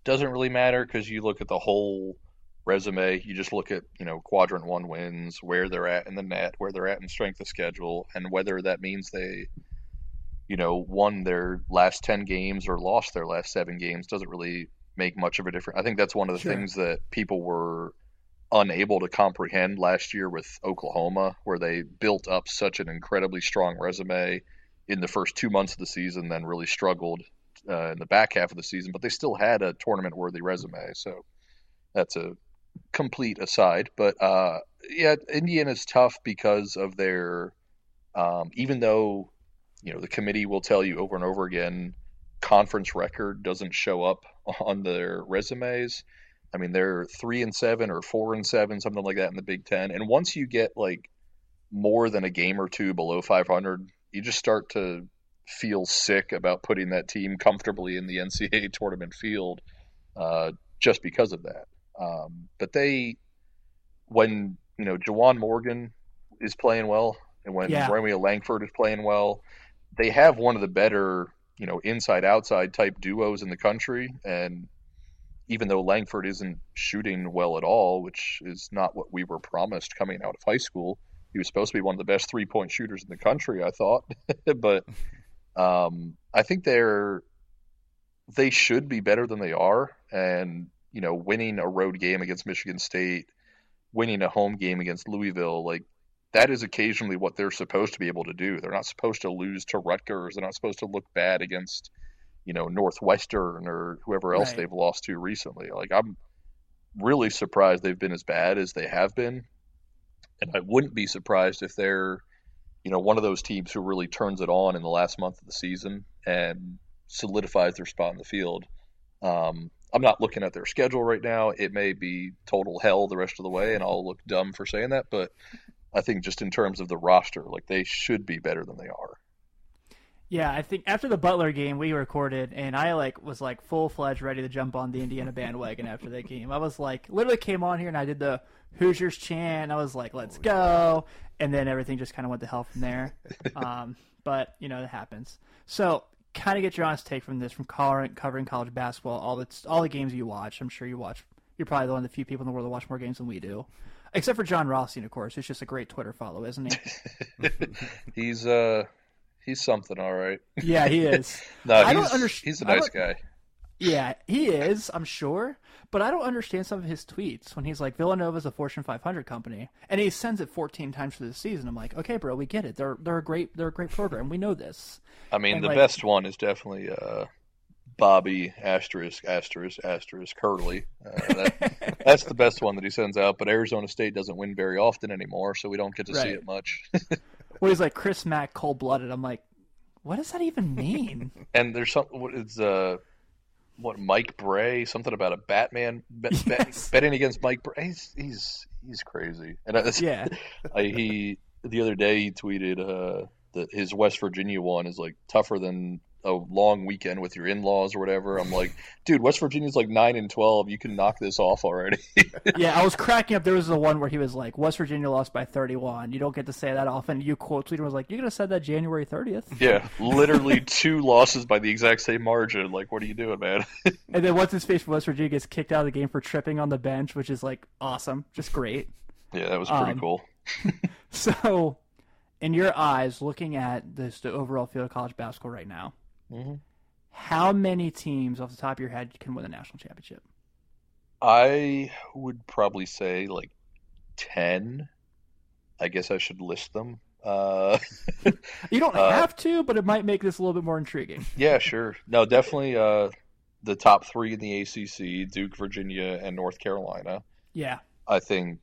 Speaker 4: doesn't really matter because you look at the whole resume. You just look at you know quadrant one wins, where they're at in the net, where they're at in strength of schedule, and whether that means they, you know, won their last ten games or lost their last seven games doesn't really make much of a difference. I think that's one of the
Speaker 1: Sure.
Speaker 4: things that people were unable to comprehend last year with Oklahoma, where they built up such an incredibly strong resume in the first two months of the season, then really struggled uh, in the back half of the season, but they still had a tournament worthy resume. So that's a complete aside. But uh, yeah, Indiana's tough because of their, um, even though, you know, the committee will tell you over and over again, conference record doesn't show up [laughs] on their resumes. I mean, they're three and seven or four and seven, something like that in the Big Ten. And once you get like more than a game or two below 500, you just start to feel sick about putting that team comfortably in the [laughs] NCAA tournament field. uh, just because of that. Um, but they, when you know Juwan Morgan is playing well, and when
Speaker 1: Yeah.
Speaker 4: Romeo Langford is playing well, they have one of the better you know inside outside type duos in the country. And even though Langford isn't shooting well at all, which is not what we were promised coming out of high school, he was supposed to be one of the best three point shooters in the country. I thought, [laughs] but um, I think they're they should be better than they are, and you know, winning a road game against Michigan State, winning a home game against Louisville, like that is occasionally what they're supposed to be able to do. They're not supposed to lose to Rutgers. They're not supposed to look bad against, you know, Northwestern or whoever else
Speaker 1: Right.
Speaker 4: they've lost to recently. Like I'm really surprised they've been as bad as they have been, and I wouldn't be surprised if they're, you know, one of those teams who really turns it on in the last month of the season and solidifies their spot in the field. Um, I'm not looking at their schedule right now. It may be total hell the rest of the way, and I'll look dumb for saying that. But I think just in terms of the roster, like they should be better than they are.
Speaker 1: Yeah, I think after the Butler game we recorded, and I like was like full fledged ready to jump on the Indiana bandwagon after that game. I was like, literally came on here and I did the Hoosiers chant. I was like, let's go, and then everything just kind of went to hell from there. [laughs] um, but you know it happens. So, kind of get your honest take from this, from covering, covering college basketball, all the all the games you watch. I'm sure you watch. You're probably one of the few people in the world that watch more games than we do, except for Jon Rothstein, of course. Who's just a great Twitter follow, isn't he? [laughs]
Speaker 4: He's uh, he's something, all right.
Speaker 1: yeah, he [laughs] is.
Speaker 4: No,
Speaker 1: I
Speaker 4: he's,
Speaker 1: don't underst-
Speaker 4: he's a nice guy.
Speaker 1: Yeah, he is, I'm sure. But I don't understand some of his tweets when he's like, Villanova's a Fortune 500 company, and he sends it 14 times for the season. I'm like, okay, bro, we get it. They're they're a great they're a great program. We know this.
Speaker 4: I mean,
Speaker 1: And,
Speaker 4: the
Speaker 1: like-
Speaker 4: best one is definitely uh, Bobby asterisk asterisk asterisk Hurley. Uh, that, [laughs] that's the best one that he sends out. But Arizona State doesn't win very often anymore, so we don't get to see it much. [laughs]
Speaker 1: Where he's like Chris Mack cold blooded. I'm like, what does that even mean? [laughs]
Speaker 4: and there's some what is uh what Mike Brey something about a Batman bet, [laughs] bet-
Speaker 1: Yes.
Speaker 4: betting against Mike Brey. He's he's he's crazy. And I,
Speaker 1: yeah,
Speaker 4: I, he the other day he tweeted uh, that his West Virginia one is like tougher than a long weekend with your in-laws or whatever. I'm like, dude, West Virginia's like nine and twelve. You can knock this off already. [laughs]
Speaker 1: yeah. I was cracking up. There was the one where he was like, West Virginia lost by 31. You don't get to say that often. You quote tweeted was like, you could have said that January 30th.
Speaker 4: yeah, literally two losses by the exact same margin. Like, what are you doing, man? [laughs]
Speaker 1: And then what's his face from West Virginia gets kicked out of the game for tripping on the bench, which is like awesome, just great.
Speaker 4: yeah, that was pretty
Speaker 1: Um,
Speaker 4: cool. [laughs]
Speaker 1: So, in your eyes, looking at this the overall field of college basketball right now,
Speaker 4: Mhm.
Speaker 1: how many teams off the top of your head can win a national championship?
Speaker 4: I would probably say like ten. I guess I should list them. Uh, [laughs]
Speaker 1: You don't [laughs]
Speaker 4: Uh,
Speaker 1: have to, but it might make this a little bit more intriguing. [laughs]
Speaker 4: yeah, sure. No, definitely. Uh, the top three in the ACC: Duke, Virginia, and North Carolina.
Speaker 1: Yeah,
Speaker 4: I think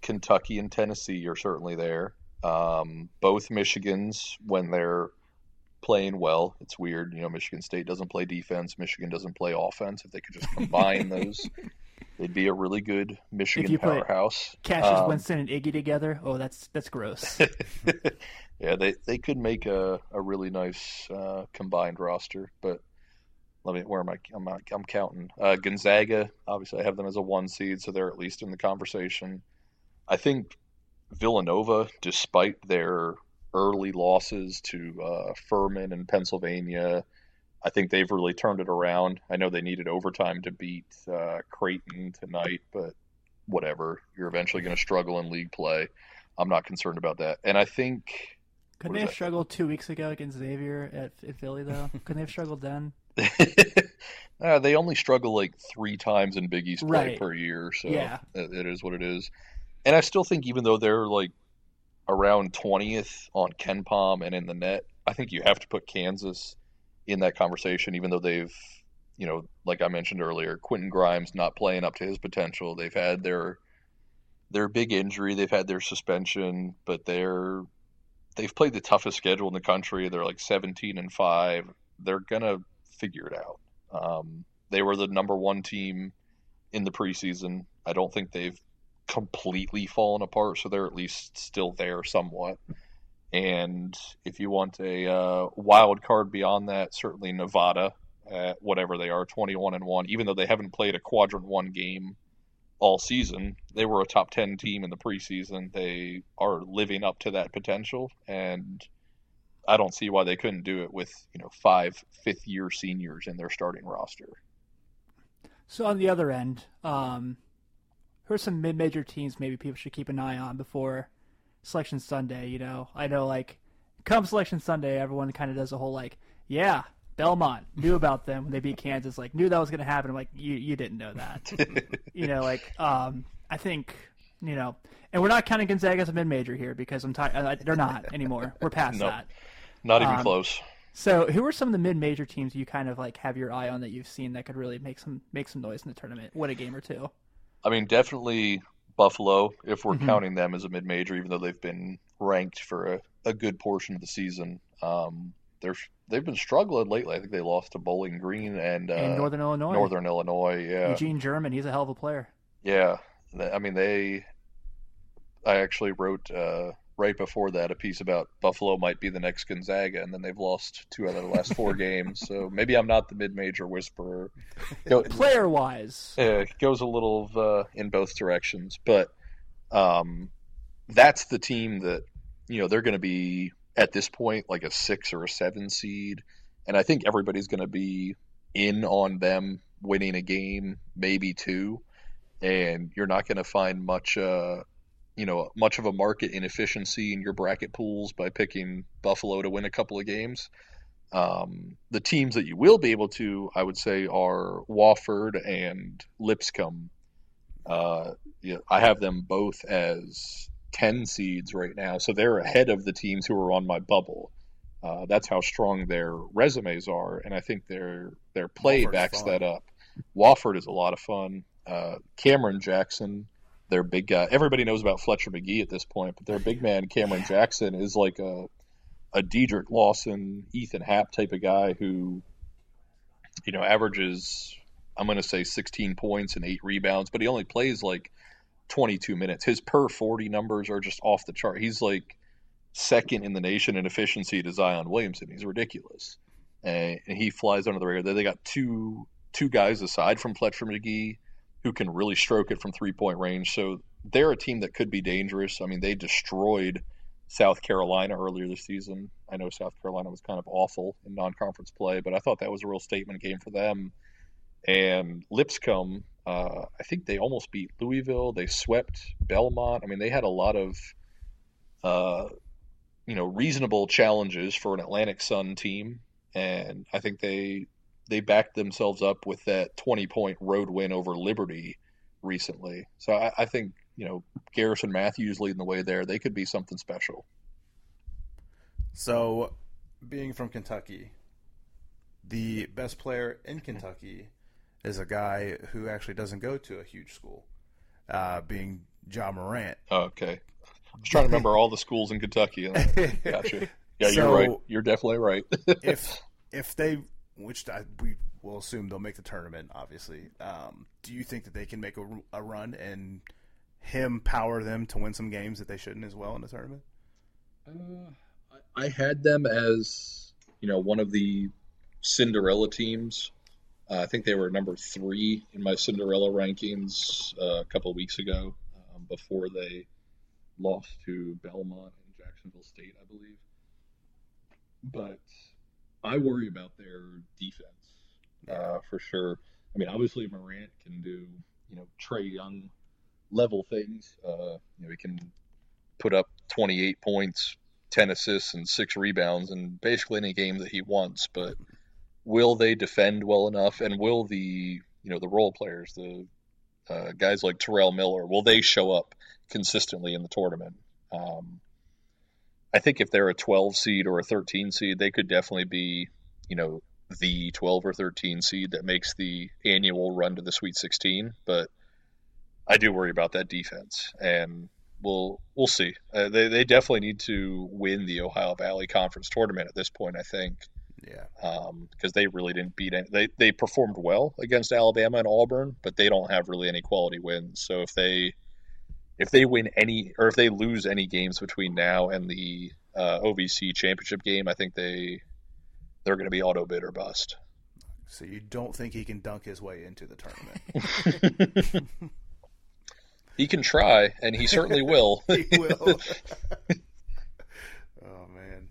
Speaker 4: Kentucky and Tennessee are certainly there. Um, both Michigans, when they're playing well, it's weird. You know, Michigan State doesn't play defense. Michigan doesn't play offense. If they could just combine [laughs] those, they'd be a really good Michigan
Speaker 1: you put
Speaker 4: powerhouse.
Speaker 1: Cassius
Speaker 4: Um,
Speaker 1: Winston and Iggy together. Oh, that's that's gross. [laughs]
Speaker 4: yeah, they they could make a, a really nice uh, combined roster, but let me where am I? I'm not, I'm counting uh, Gonzaga. Obviously, I have them as a one seed, so they're at least in the conversation. I think Villanova, despite their early losses to uh, Furman and Pennsylvania, I think they've really turned it around. I know they needed overtime to beat uh, Creighton tonight, but whatever. You're eventually going to struggle in league play. I'm not concerned about that. And I think
Speaker 1: Couldn't they have struggled two weeks ago against Xavier at, at Philly though? [laughs] Couldn't they have struggled then? [laughs]
Speaker 4: uh, they only struggle like three times in Big East play
Speaker 1: Right.
Speaker 4: per year, so
Speaker 1: Yeah.
Speaker 4: it is what it is. And I still think even though they're like around twentieth on KenPom and in the net, I think you have to put Kansas in that conversation, even though they've, you know, like I mentioned earlier, Quentin Grimes not playing up to his potential. They've had their their big injury, they've had their suspension, but they're they've played the toughest schedule in the country. They're like seventeen and five. They're gonna figure it out. Um, they were the number one team in the preseason. I don't think they've completely fallen apart, so they're at least still there somewhat. And if you want a uh, wild card beyond that, certainly Nevada. at whatever they are, 21 and 1, even though they haven't played a quadrant 1 game all season. They were a top 10 team in the preseason. They are living up to that potential and I don't see why they couldn't do it with, you know, five fifth year seniors in their starting roster.
Speaker 1: So on the other end, um, who are some mid-major teams maybe people should keep an eye on before Selection Sunday? You know, I know like come Selection Sunday, everyone kind of does a whole like, yeah, Belmont knew [laughs] about them when they beat Kansas, like knew that was going to happen. I'm like, you you didn't know that, [laughs] you know, like um, I think you know, and we're not counting Gonzaga as a mid-major here because I'm tired. They're not anymore. We're past
Speaker 4: Nope.
Speaker 1: that.
Speaker 4: Not even
Speaker 1: Um,
Speaker 4: close.
Speaker 1: So, who are some of the mid-major teams you kind of like have your eye on that you've seen that could really make some make some noise in the tournament, win a game or two?
Speaker 4: I mean, definitely Buffalo, if we're
Speaker 1: Mhm.
Speaker 4: counting them as a mid major, even though they've been ranked for a, a good portion of the season. Um, they're they've been struggling lately. I think they lost to Bowling Green and, uh,
Speaker 1: in Northern Illinois,
Speaker 4: Northern Illinois. Yeah,
Speaker 1: Eugene German, he's a hell of a player.
Speaker 4: yeah. I mean, they. I actually wrote uh, right before that a piece about Buffalo might be the next Gonzaga, and then they've lost two out of the last four [laughs] games. So maybe I'm not the mid major whisperer. [laughs] Go-
Speaker 1: Player wise,
Speaker 4: Yeah, it goes a little uh, in both directions, but um, that's the team that you know they're going to be at this point like a six or a seven seed, and I think everybody's going to be in on them winning a game, maybe two, and you're not going to find much. Uh, you know, much of a market inefficiency in your bracket pools by picking Buffalo to win a couple of games. Um, the teams that you will be able to, I would say, are Wofford and Lipscomb. Uh, yeah, I have them both as 10 seeds right now, so they're ahead of the teams who are on my bubble. Uh, that's how strong their resumes are, and I think their their play
Speaker 2: Wofford's
Speaker 4: backs
Speaker 2: fun.
Speaker 4: that up. Wofford is a lot of fun. Uh, Cameron Jackson, their big guy. Everybody knows about Fletcher Magee at this point, but their big man Cameron Jackson is like a a Dedric Lawson, Ethan Happ type of guy who, you know, averages I'm going to say 16 points and eight rebounds, but he only plays like 22 minutes. His per 40 numbers are just off the chart. He's like second in the nation in efficiency to Zion Williamson. He's ridiculous, and, he flies under the radar. They got two two guys aside from Fletcher Magee who can really stroke it from three point range. So they're a team that could be dangerous. I mean, they destroyed South Carolina earlier this season. I know South Carolina was kind of awful in non conference play, but I thought that was a real statement game for them. And Lipscomb, uh, I think they almost beat Louisville. They swept Belmont. I mean, they had a lot of, uh, you know, reasonable challenges for an Atlantic Sun team, and I think they they backed themselves up with that 20 point road win over Liberty recently. So I, I think you know Garrison Matthews leading the way there. They could be something special.
Speaker 2: So, being from Kentucky, the best player in Kentucky is a guy who actually doesn't go to a huge school, uh, being Ja Morant.
Speaker 4: Oh, okay, I was trying to remember all the schools in Kentucky. [laughs] Gotcha. Yeah,
Speaker 2: So-
Speaker 4: you're right. You're definitely right. [laughs]
Speaker 2: if if they, which I, we will assume they'll make the tournament, obviously. Um, do you think that they can make a, a run and him power them to win some games that they shouldn't as well in the tournament?
Speaker 4: I had them as you know one of the Cinderella teams. Uh, I think they were number three in my Cinderella rankings uh, a couple weeks ago, um, before they lost to Belmont and Jacksonville State, I believe. But I worry about their defense uh, for sure. I mean, obviously Morant can do you know Trae Young level things. Uh, you know, he can put up 28 points, 10 assists, and six rebounds in basically any game that he wants. But will they defend well enough? And will the you know the role players, the uh, guys like Terrell Miller, will they show up consistently in the tournament? Um, I think if they're a 12 seed or a 13 seed, they could definitely be you know the 12 or 13 seed that makes the annual run to the Sweet 16. But I do worry about that defense, and we'll we'll see. Uh, they they definitely need to win the Ohio Valley Conference tournament at this point. I think
Speaker 2: Yeah.
Speaker 4: um, because they really didn't beat any. They they performed well against Alabama and Auburn, but they don't have really any quality wins. So if they if they win any or if they lose any games between now and the uh, OVC championship game, I think they they're going to be auto bid or bust.
Speaker 2: So you don't think he can dunk his way into the tournament? [laughs]
Speaker 4: he can try, and he certainly will. [laughs]
Speaker 2: he will. [laughs] oh man.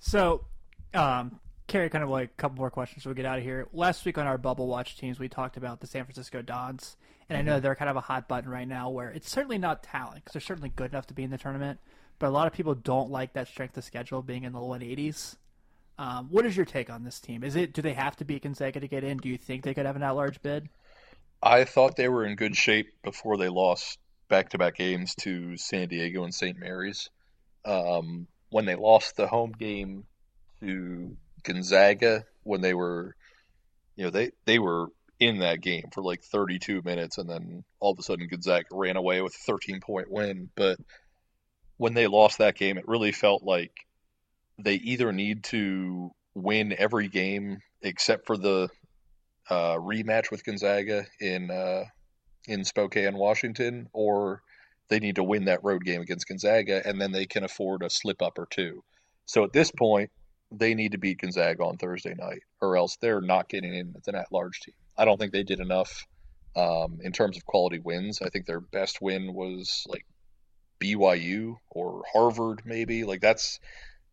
Speaker 1: So, um, Kerry, kind of like a couple more questions so we get out of here. Last week on our bubble watch teams, we talked about the San Francisco Dons, and I know they're kind of a hot button right now. Where it's certainly not talent because they're certainly good enough to be in the tournament, but a lot of people don't like that strength of schedule being in the 180s. Um, what is your take on this team? Is it do they have to beat Gonzaga to get in? Do you think they could have an at-large bid?
Speaker 4: I thought they were in good shape before they lost back-to-back games to San Diego and St. Mary's. Um, when they lost the home game to Gonzaga, when they were, you know, they they were in that game for like 32 minutes, and then all of a sudden Gonzaga ran away with a 13-point win. But when they lost that game, it really felt like they either need to win every game except for the uh, rematch with Gonzaga in uh, in Spokane, Washington, or they need to win that road game against Gonzaga, and then they can afford a slip up or two. So at this point, they need to beat Gonzaga on Thursday night, or else they're not getting in as an at-large team. I don't think they did enough um, in terms of quality wins. I think their best win was like BYU or Harvard, maybe. Like that's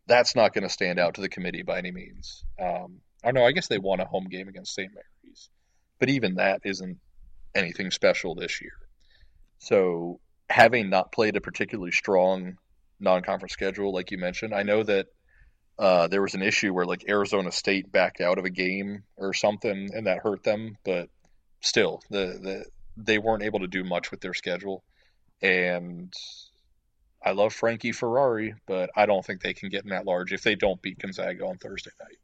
Speaker 4: that's not going to stand out to the committee by any means. Um, I don't know. I guess they won a home game against St. Mary's, but even that isn't anything special this year. So having not played a particularly strong non-conference schedule, like you mentioned, I know that uh, there was an issue where like Arizona State backed out of a game or something, and that hurt them. But still, the the they weren't able to do much with their schedule, and I love Frankie Ferrari, but I don't think they can get in that large if they don't beat Gonzaga on Thursday night.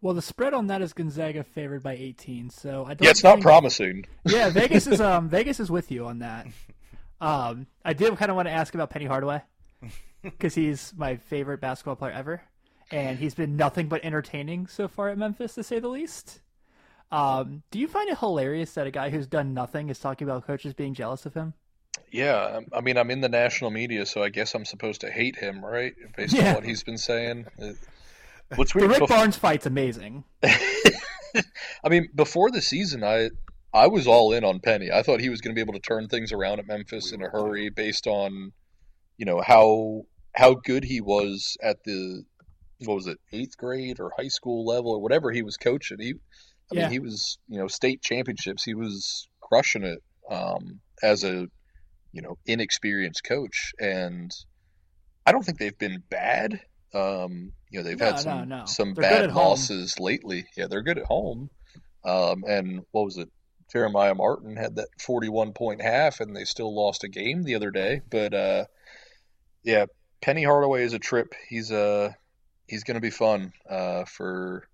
Speaker 1: Well, the spread on that is Gonzaga favored by 18, so I don't.
Speaker 4: Yeah, it's not promising.
Speaker 1: Yeah, [laughs] Vegas is um Vegas is with you on that. Um, I did kind of want to ask about Penny Hardaway because he's my favorite basketball player ever, and he's been nothing but entertaining so far at Memphis, to say the least. Um, do you find it hilarious that a guy who's done nothing is talking about coaches being jealous of him?
Speaker 4: Yeah, I mean, I'm in the national media, so I guess I'm supposed to hate him, right? Based
Speaker 1: Yeah.
Speaker 4: on what he's been saying. [laughs] What's
Speaker 1: The
Speaker 4: weird?
Speaker 1: Rick
Speaker 4: bef-
Speaker 1: Barnes fight's amazing. [laughs]
Speaker 4: I mean, before the season, I I was all in on Penny. I thought he was going to be able to turn things around at Memphis
Speaker 2: We
Speaker 4: in a hurry, based on you know how how good he was at the what was it eighth grade or high school level or whatever he was coaching. He, I
Speaker 1: Yeah.
Speaker 4: mean, he was you know state championships. He was crushing it um, as a you know inexperienced coach, and I don't think they've been bad. Um, you know, they've
Speaker 1: No,
Speaker 4: had some
Speaker 1: no.
Speaker 4: some
Speaker 1: They're
Speaker 4: bad
Speaker 1: at home.
Speaker 4: losses lately. Yeah, they're good at home. Um, and what was it? Jeremiah Martin had that 41 point half, and they still lost a game the other day. But uh, yeah, Penny Hardaway is a trip. He's uh, he's going to be fun uh, for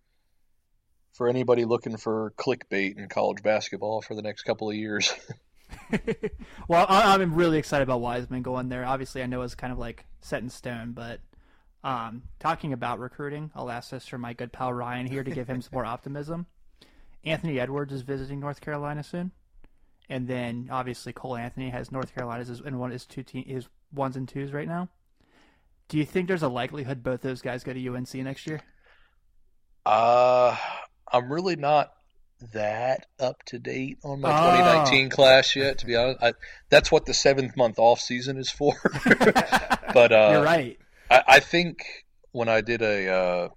Speaker 4: for anybody looking for clickbait in college basketball for the next couple of years. [laughs]
Speaker 1: well, I, I'm really excited about Wiseman going there. Obviously, I know it's kind of like set in stone, but um, talking about recruiting, I'll ask this for my good pal Ryan here to give him some more [laughs] optimism. Anthony Edwards is visiting North Carolina soon, and then obviously Cole Anthony has North Carolina's in one is two te- his ones and twos right now. Do you think there's a likelihood both those guys go to UNC next year?
Speaker 4: Uh, I'm really not that up to date on my
Speaker 1: Oh.
Speaker 4: 2019 class yet. To be honest, I, that's what the seventh month off season is for. [laughs] but uh,
Speaker 1: You're right.
Speaker 4: I, I think when I did a, uh,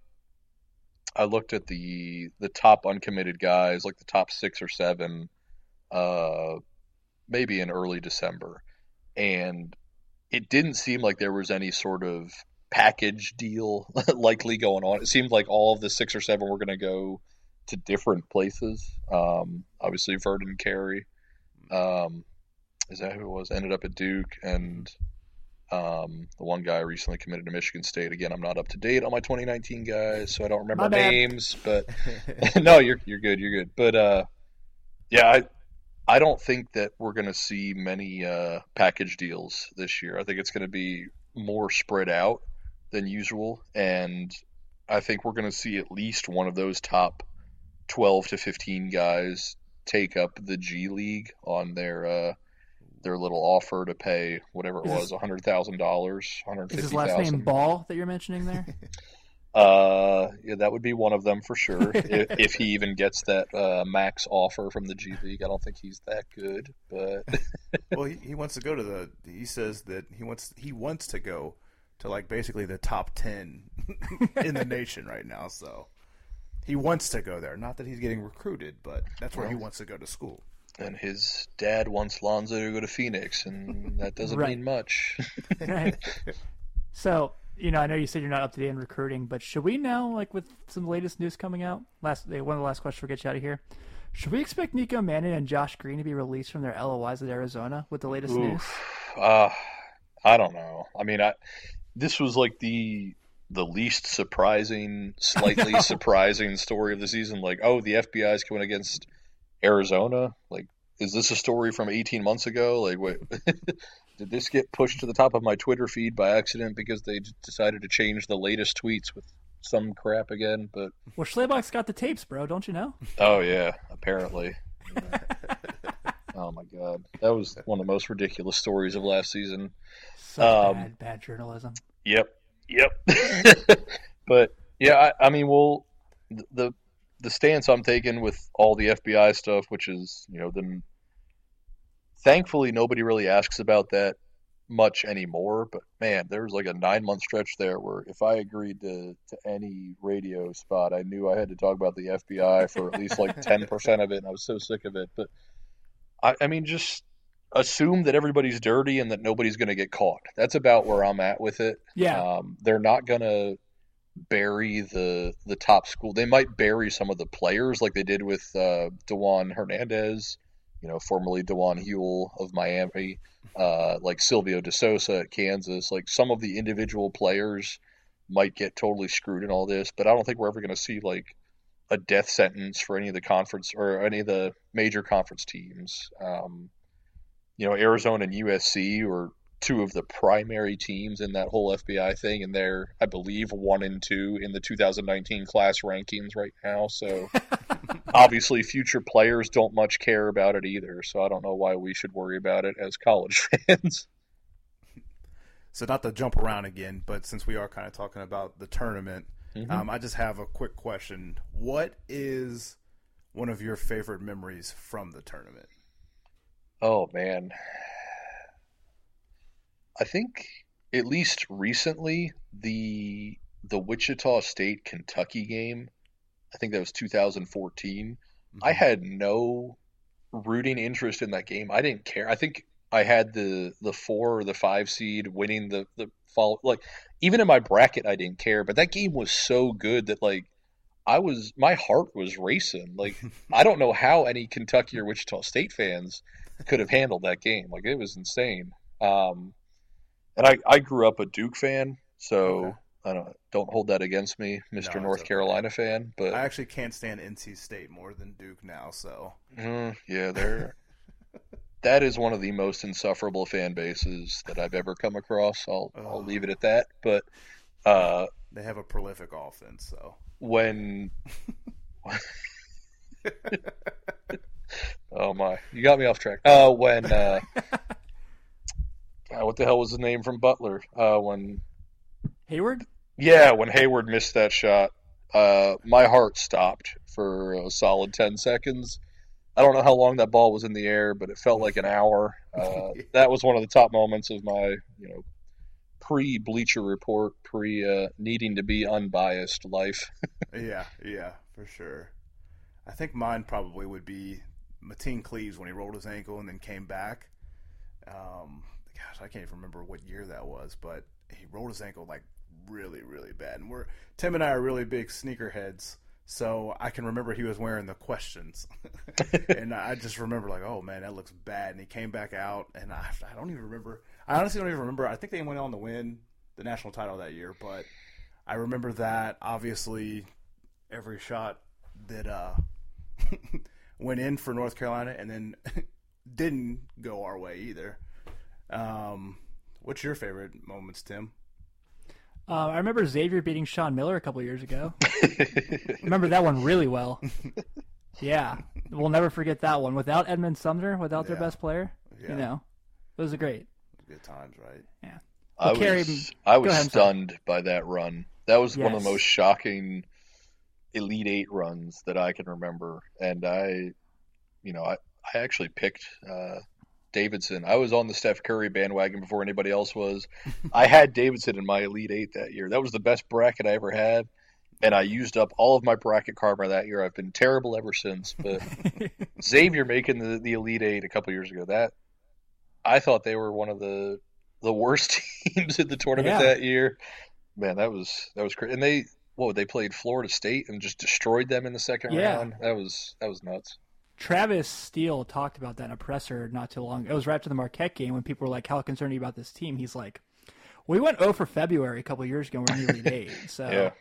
Speaker 4: I looked at the the top uncommitted guys, like the top six or seven, uh, maybe in early December, and it didn't seem like there was any sort of package deal [laughs] likely going on. It seemed like all of the six or seven were going to go to different places. Um, obviously, Vernon Carey, um, is that who it was? Ended up at Duke, and um, the one guy recently committed to Michigan State. Again, I'm not up to date on my 2019 guys, so I don't remember names. But [laughs] [laughs] no, you're you're good. You're good. But uh, yeah, I I don't think that we're going to see many uh, package deals this year. I think it's going to be more spread out than usual, and I think we're going to see at least one of those top 12 to 15 guys take up the G League on their uh, their little offer to pay whatever it
Speaker 1: Is
Speaker 4: was, hundred thousand dollars, hundred
Speaker 1: Is his
Speaker 4: fifty
Speaker 1: last name. Ball that you're mentioning there? [laughs]
Speaker 4: Uh, yeah, that would be one of them for sure. [laughs] if, if he even gets that uh, max offer from the G League, I don't think he's that good. But [laughs]
Speaker 2: well, he, he wants to go to the. He says that he wants he wants to go to like basically the top ten [laughs] in the nation right now. So he wants to go there. Not that he's getting recruited, but that's where he wants to go to school.
Speaker 4: and his dad wants Lonzo to go to Phoenix, and that doesn't
Speaker 1: Right.
Speaker 4: mean much.
Speaker 1: Right. so, you know, I know you said you're not up to date in recruiting, but should we now, like with some latest news coming out, last one of the last questions we'll get you out of here. Should we expect Nico Mannion and Josh Green to be released from their LOIs at Arizona with the latest news?
Speaker 4: Uh, I don't know. I mean, I this was like the the least surprising, slightly [laughs] surprising story of the season. Like, oh, the FBI is coming against Arizona. Like, is this a story from 18 months ago? Like, wait, [laughs] did this get pushed to the top of my Twitter feed by accident because they decided to change the latest tweets with some crap again? But
Speaker 1: Well, Schlabach's got the tapes, bro. Don't you know?
Speaker 4: oh yeah, apparently. [laughs] oh my god, that was one of the most ridiculous stories of last season.
Speaker 1: Such
Speaker 4: Um,
Speaker 1: bad, bad journalism.
Speaker 4: Yep. Yep. [laughs] but yeah, I, I mean, well, the the stance I'm taking with all the FBI stuff, which is you know them. Thankfully, nobody really asks about that much anymore. But man, there was like a nine month stretch there where if I agreed to to any radio spot, I knew I had to talk about the FBI for at least like ten percent of it, and I was so sick of it. But I, I mean, just assume that everybody's dirty and that nobody's going to get caught. That's about where I'm at with it.
Speaker 1: Yeah.
Speaker 4: Um, they're not going to bury the the top school. They might bury some of the players like they did with uh, Dewan Hernandez, you know, formerly Dewan Huell of Miami, uh, like Silvio De Sousa at Kansas. Like some of the individual players might get totally screwed in all this, but I don't think we're ever going to see like a death sentence for any of the conference or any of the major conference teams. Um, you know, Arizona and USC were two of the primary teams in that whole FBI thing, and they're, I believe, one and two in the 2019 class rankings right now. So [laughs] obviously, future players don't much care about it either. So I don't know why we should worry about it as college [laughs] fans.
Speaker 2: So not to jump around again, but since we are kind of talking about the tournament, um, I just have a quick question. What is one of your favorite memories from the tournament?
Speaker 4: Oh man. I think at least recently the the Wichita State Kentucky game, I think that was 2014. I had no rooting interest in that game. I didn't care. I think I had the the 4 or the 5 seed winning the the fall like even in my bracket I didn't care, but that game was so good that like I was my heart was racing. Like [laughs] I don't know how any Kentucky or Wichita State fans could have handled that game. Like it was insane. Um, and I, I grew up a Duke fan, so
Speaker 2: Okay.
Speaker 4: I don't don't hold that against me, Mr.
Speaker 2: it's
Speaker 4: North
Speaker 2: okay.
Speaker 4: Carolina fan. But
Speaker 2: I actually can't stand NC State more than Duke now. So
Speaker 4: Mm, yeah, they're that is one of the most insufferable fan bases that I've ever come across. I'll I'll leave it at that. But uh,
Speaker 2: they have a prolific offense. So
Speaker 4: when [laughs] [laughs] oh my, you got me off track. Uh, when uh, [laughs] what the hell was the name from Butler? Uh, when
Speaker 1: Hayward?
Speaker 4: yeah, when Hayward missed that shot, uh, my heart stopped for a solid ten seconds. I don't know how long that ball was in the air, but it felt like an hour. Uh, [laughs] that was one of the top moments of my, you know, pre Bleacher Report, pre uh, needing to be unbiased life. [laughs]
Speaker 2: yeah, yeah, for sure. I think mine probably would be Mateen Cleaves when he rolled his ankle and then came back. Um, gosh, I can't even remember what year that was, but he rolled his ankle like really, really bad. And we're Tim and I are really big sneakerheads, so I can remember he was wearing the questions, [laughs] and I just remember like, oh man, that looks bad. And he came back out, and I, I don't even remember. I honestly don't even remember. I think they went on to win the national title that year, but I remember that obviously every shot that uh, [laughs] went in for North Carolina and then [laughs] didn't go our way either. Um, what's your favorite moments, Tim?
Speaker 1: Uh, I remember Xavier beating Sean Miller a couple years ago. [laughs] remember that one really well. [laughs] Yeah, we'll never forget that one. Without Edmond Sumner, without their
Speaker 2: Yeah.
Speaker 1: best player,
Speaker 2: Yeah.
Speaker 1: you know, it was great.
Speaker 2: Good times, right? Yeah.
Speaker 4: I
Speaker 1: Well, Kerry,
Speaker 4: was I was
Speaker 1: ahead, I'm sorry.
Speaker 4: stunned by that run. That was one of the most shocking Elite Eight runs that I can remember. And I, you know, I, I actually picked uh, Davidson. I was on the Steph Curry bandwagon before anybody else was. I had [laughs] Davidson in my Elite Eight that year. That was the best bracket I ever had. And I used up all of my bracket karma that year. I've been terrible ever since. But [laughs] Xavier making the, the Elite Eight a couple years ago, that I thought they were one of the the worst [laughs] teams in the tournament
Speaker 1: Yeah.
Speaker 4: that year. Man, that was that was crazy. And they what they played Florida State and just destroyed them in the second
Speaker 1: Yeah.
Speaker 4: round. That was that was nuts.
Speaker 1: Travis Steele talked about that in a presser not too long. It was right after the Marquette game when people were like, "How concerned are you about this team?" He's like, "We went 0 for February a couple years ago. We're in the Elite Eight. [laughs] So,
Speaker 4: Yeah.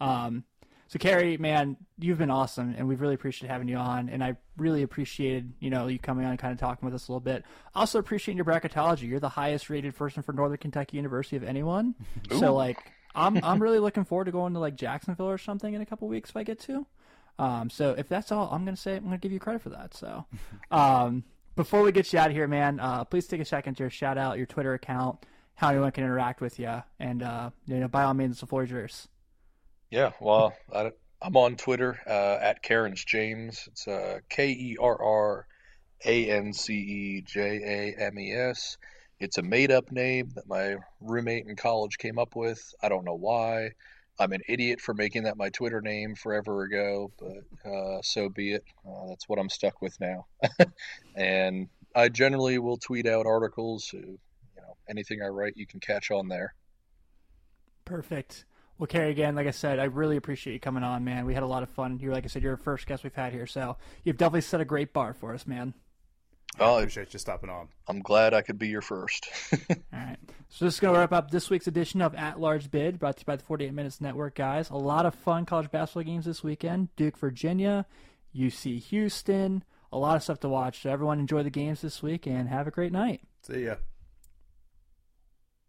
Speaker 1: um, so Kerry, man, you've been awesome, and we've really appreciated having you on. And I really appreciated you know you coming on and kind of talking with us a little bit. Also appreciate your bracketology. You're the highest rated person for Northern Kentucky University of anyone. So like, I'm I'm really looking forward to going to like Jacksonville or something in a couple weeks if I get to. Um, so if that's all, I'm gonna say I'm gonna give you credit for that. So, [laughs] um, before we get you out of here, man, uh, please take a second to shout out your Twitter account, how anyone can interact with you, and uh, you know, by all means, the floor is yours.
Speaker 4: Yeah, well, I, I'm on Twitter uh, at Kerrance James. It's uh, K E R R A N C E J A M E S. It's a made up name that my roommate in college came up with. I don't know why. I'm an idiot for making that my Twitter name forever ago, but uh, so be it. Uh, that's what I'm stuck with now. [laughs] and I generally will tweet out articles. So, you know, anything I write, you can catch on there.
Speaker 1: Perfect. Well, Kerry, again, like I said, I really appreciate you coming on, man. We had a lot of fun. You're, like I said, you're the first guest we've had here, so you've definitely set a great bar for us, man.
Speaker 2: Oh, I
Speaker 4: Oh,
Speaker 2: appreciate you stopping on.
Speaker 4: I'm glad I could be your first. [laughs]
Speaker 1: All right. So this is going to wrap up this week's edition of At Large Bid, brought to you by the 48 Minutes Network, guys. A lot of fun college basketball games this weekend. Duke, Virginia, UC Houston, a lot of stuff to watch. So everyone enjoy the games this week and have a great night.
Speaker 2: See ya.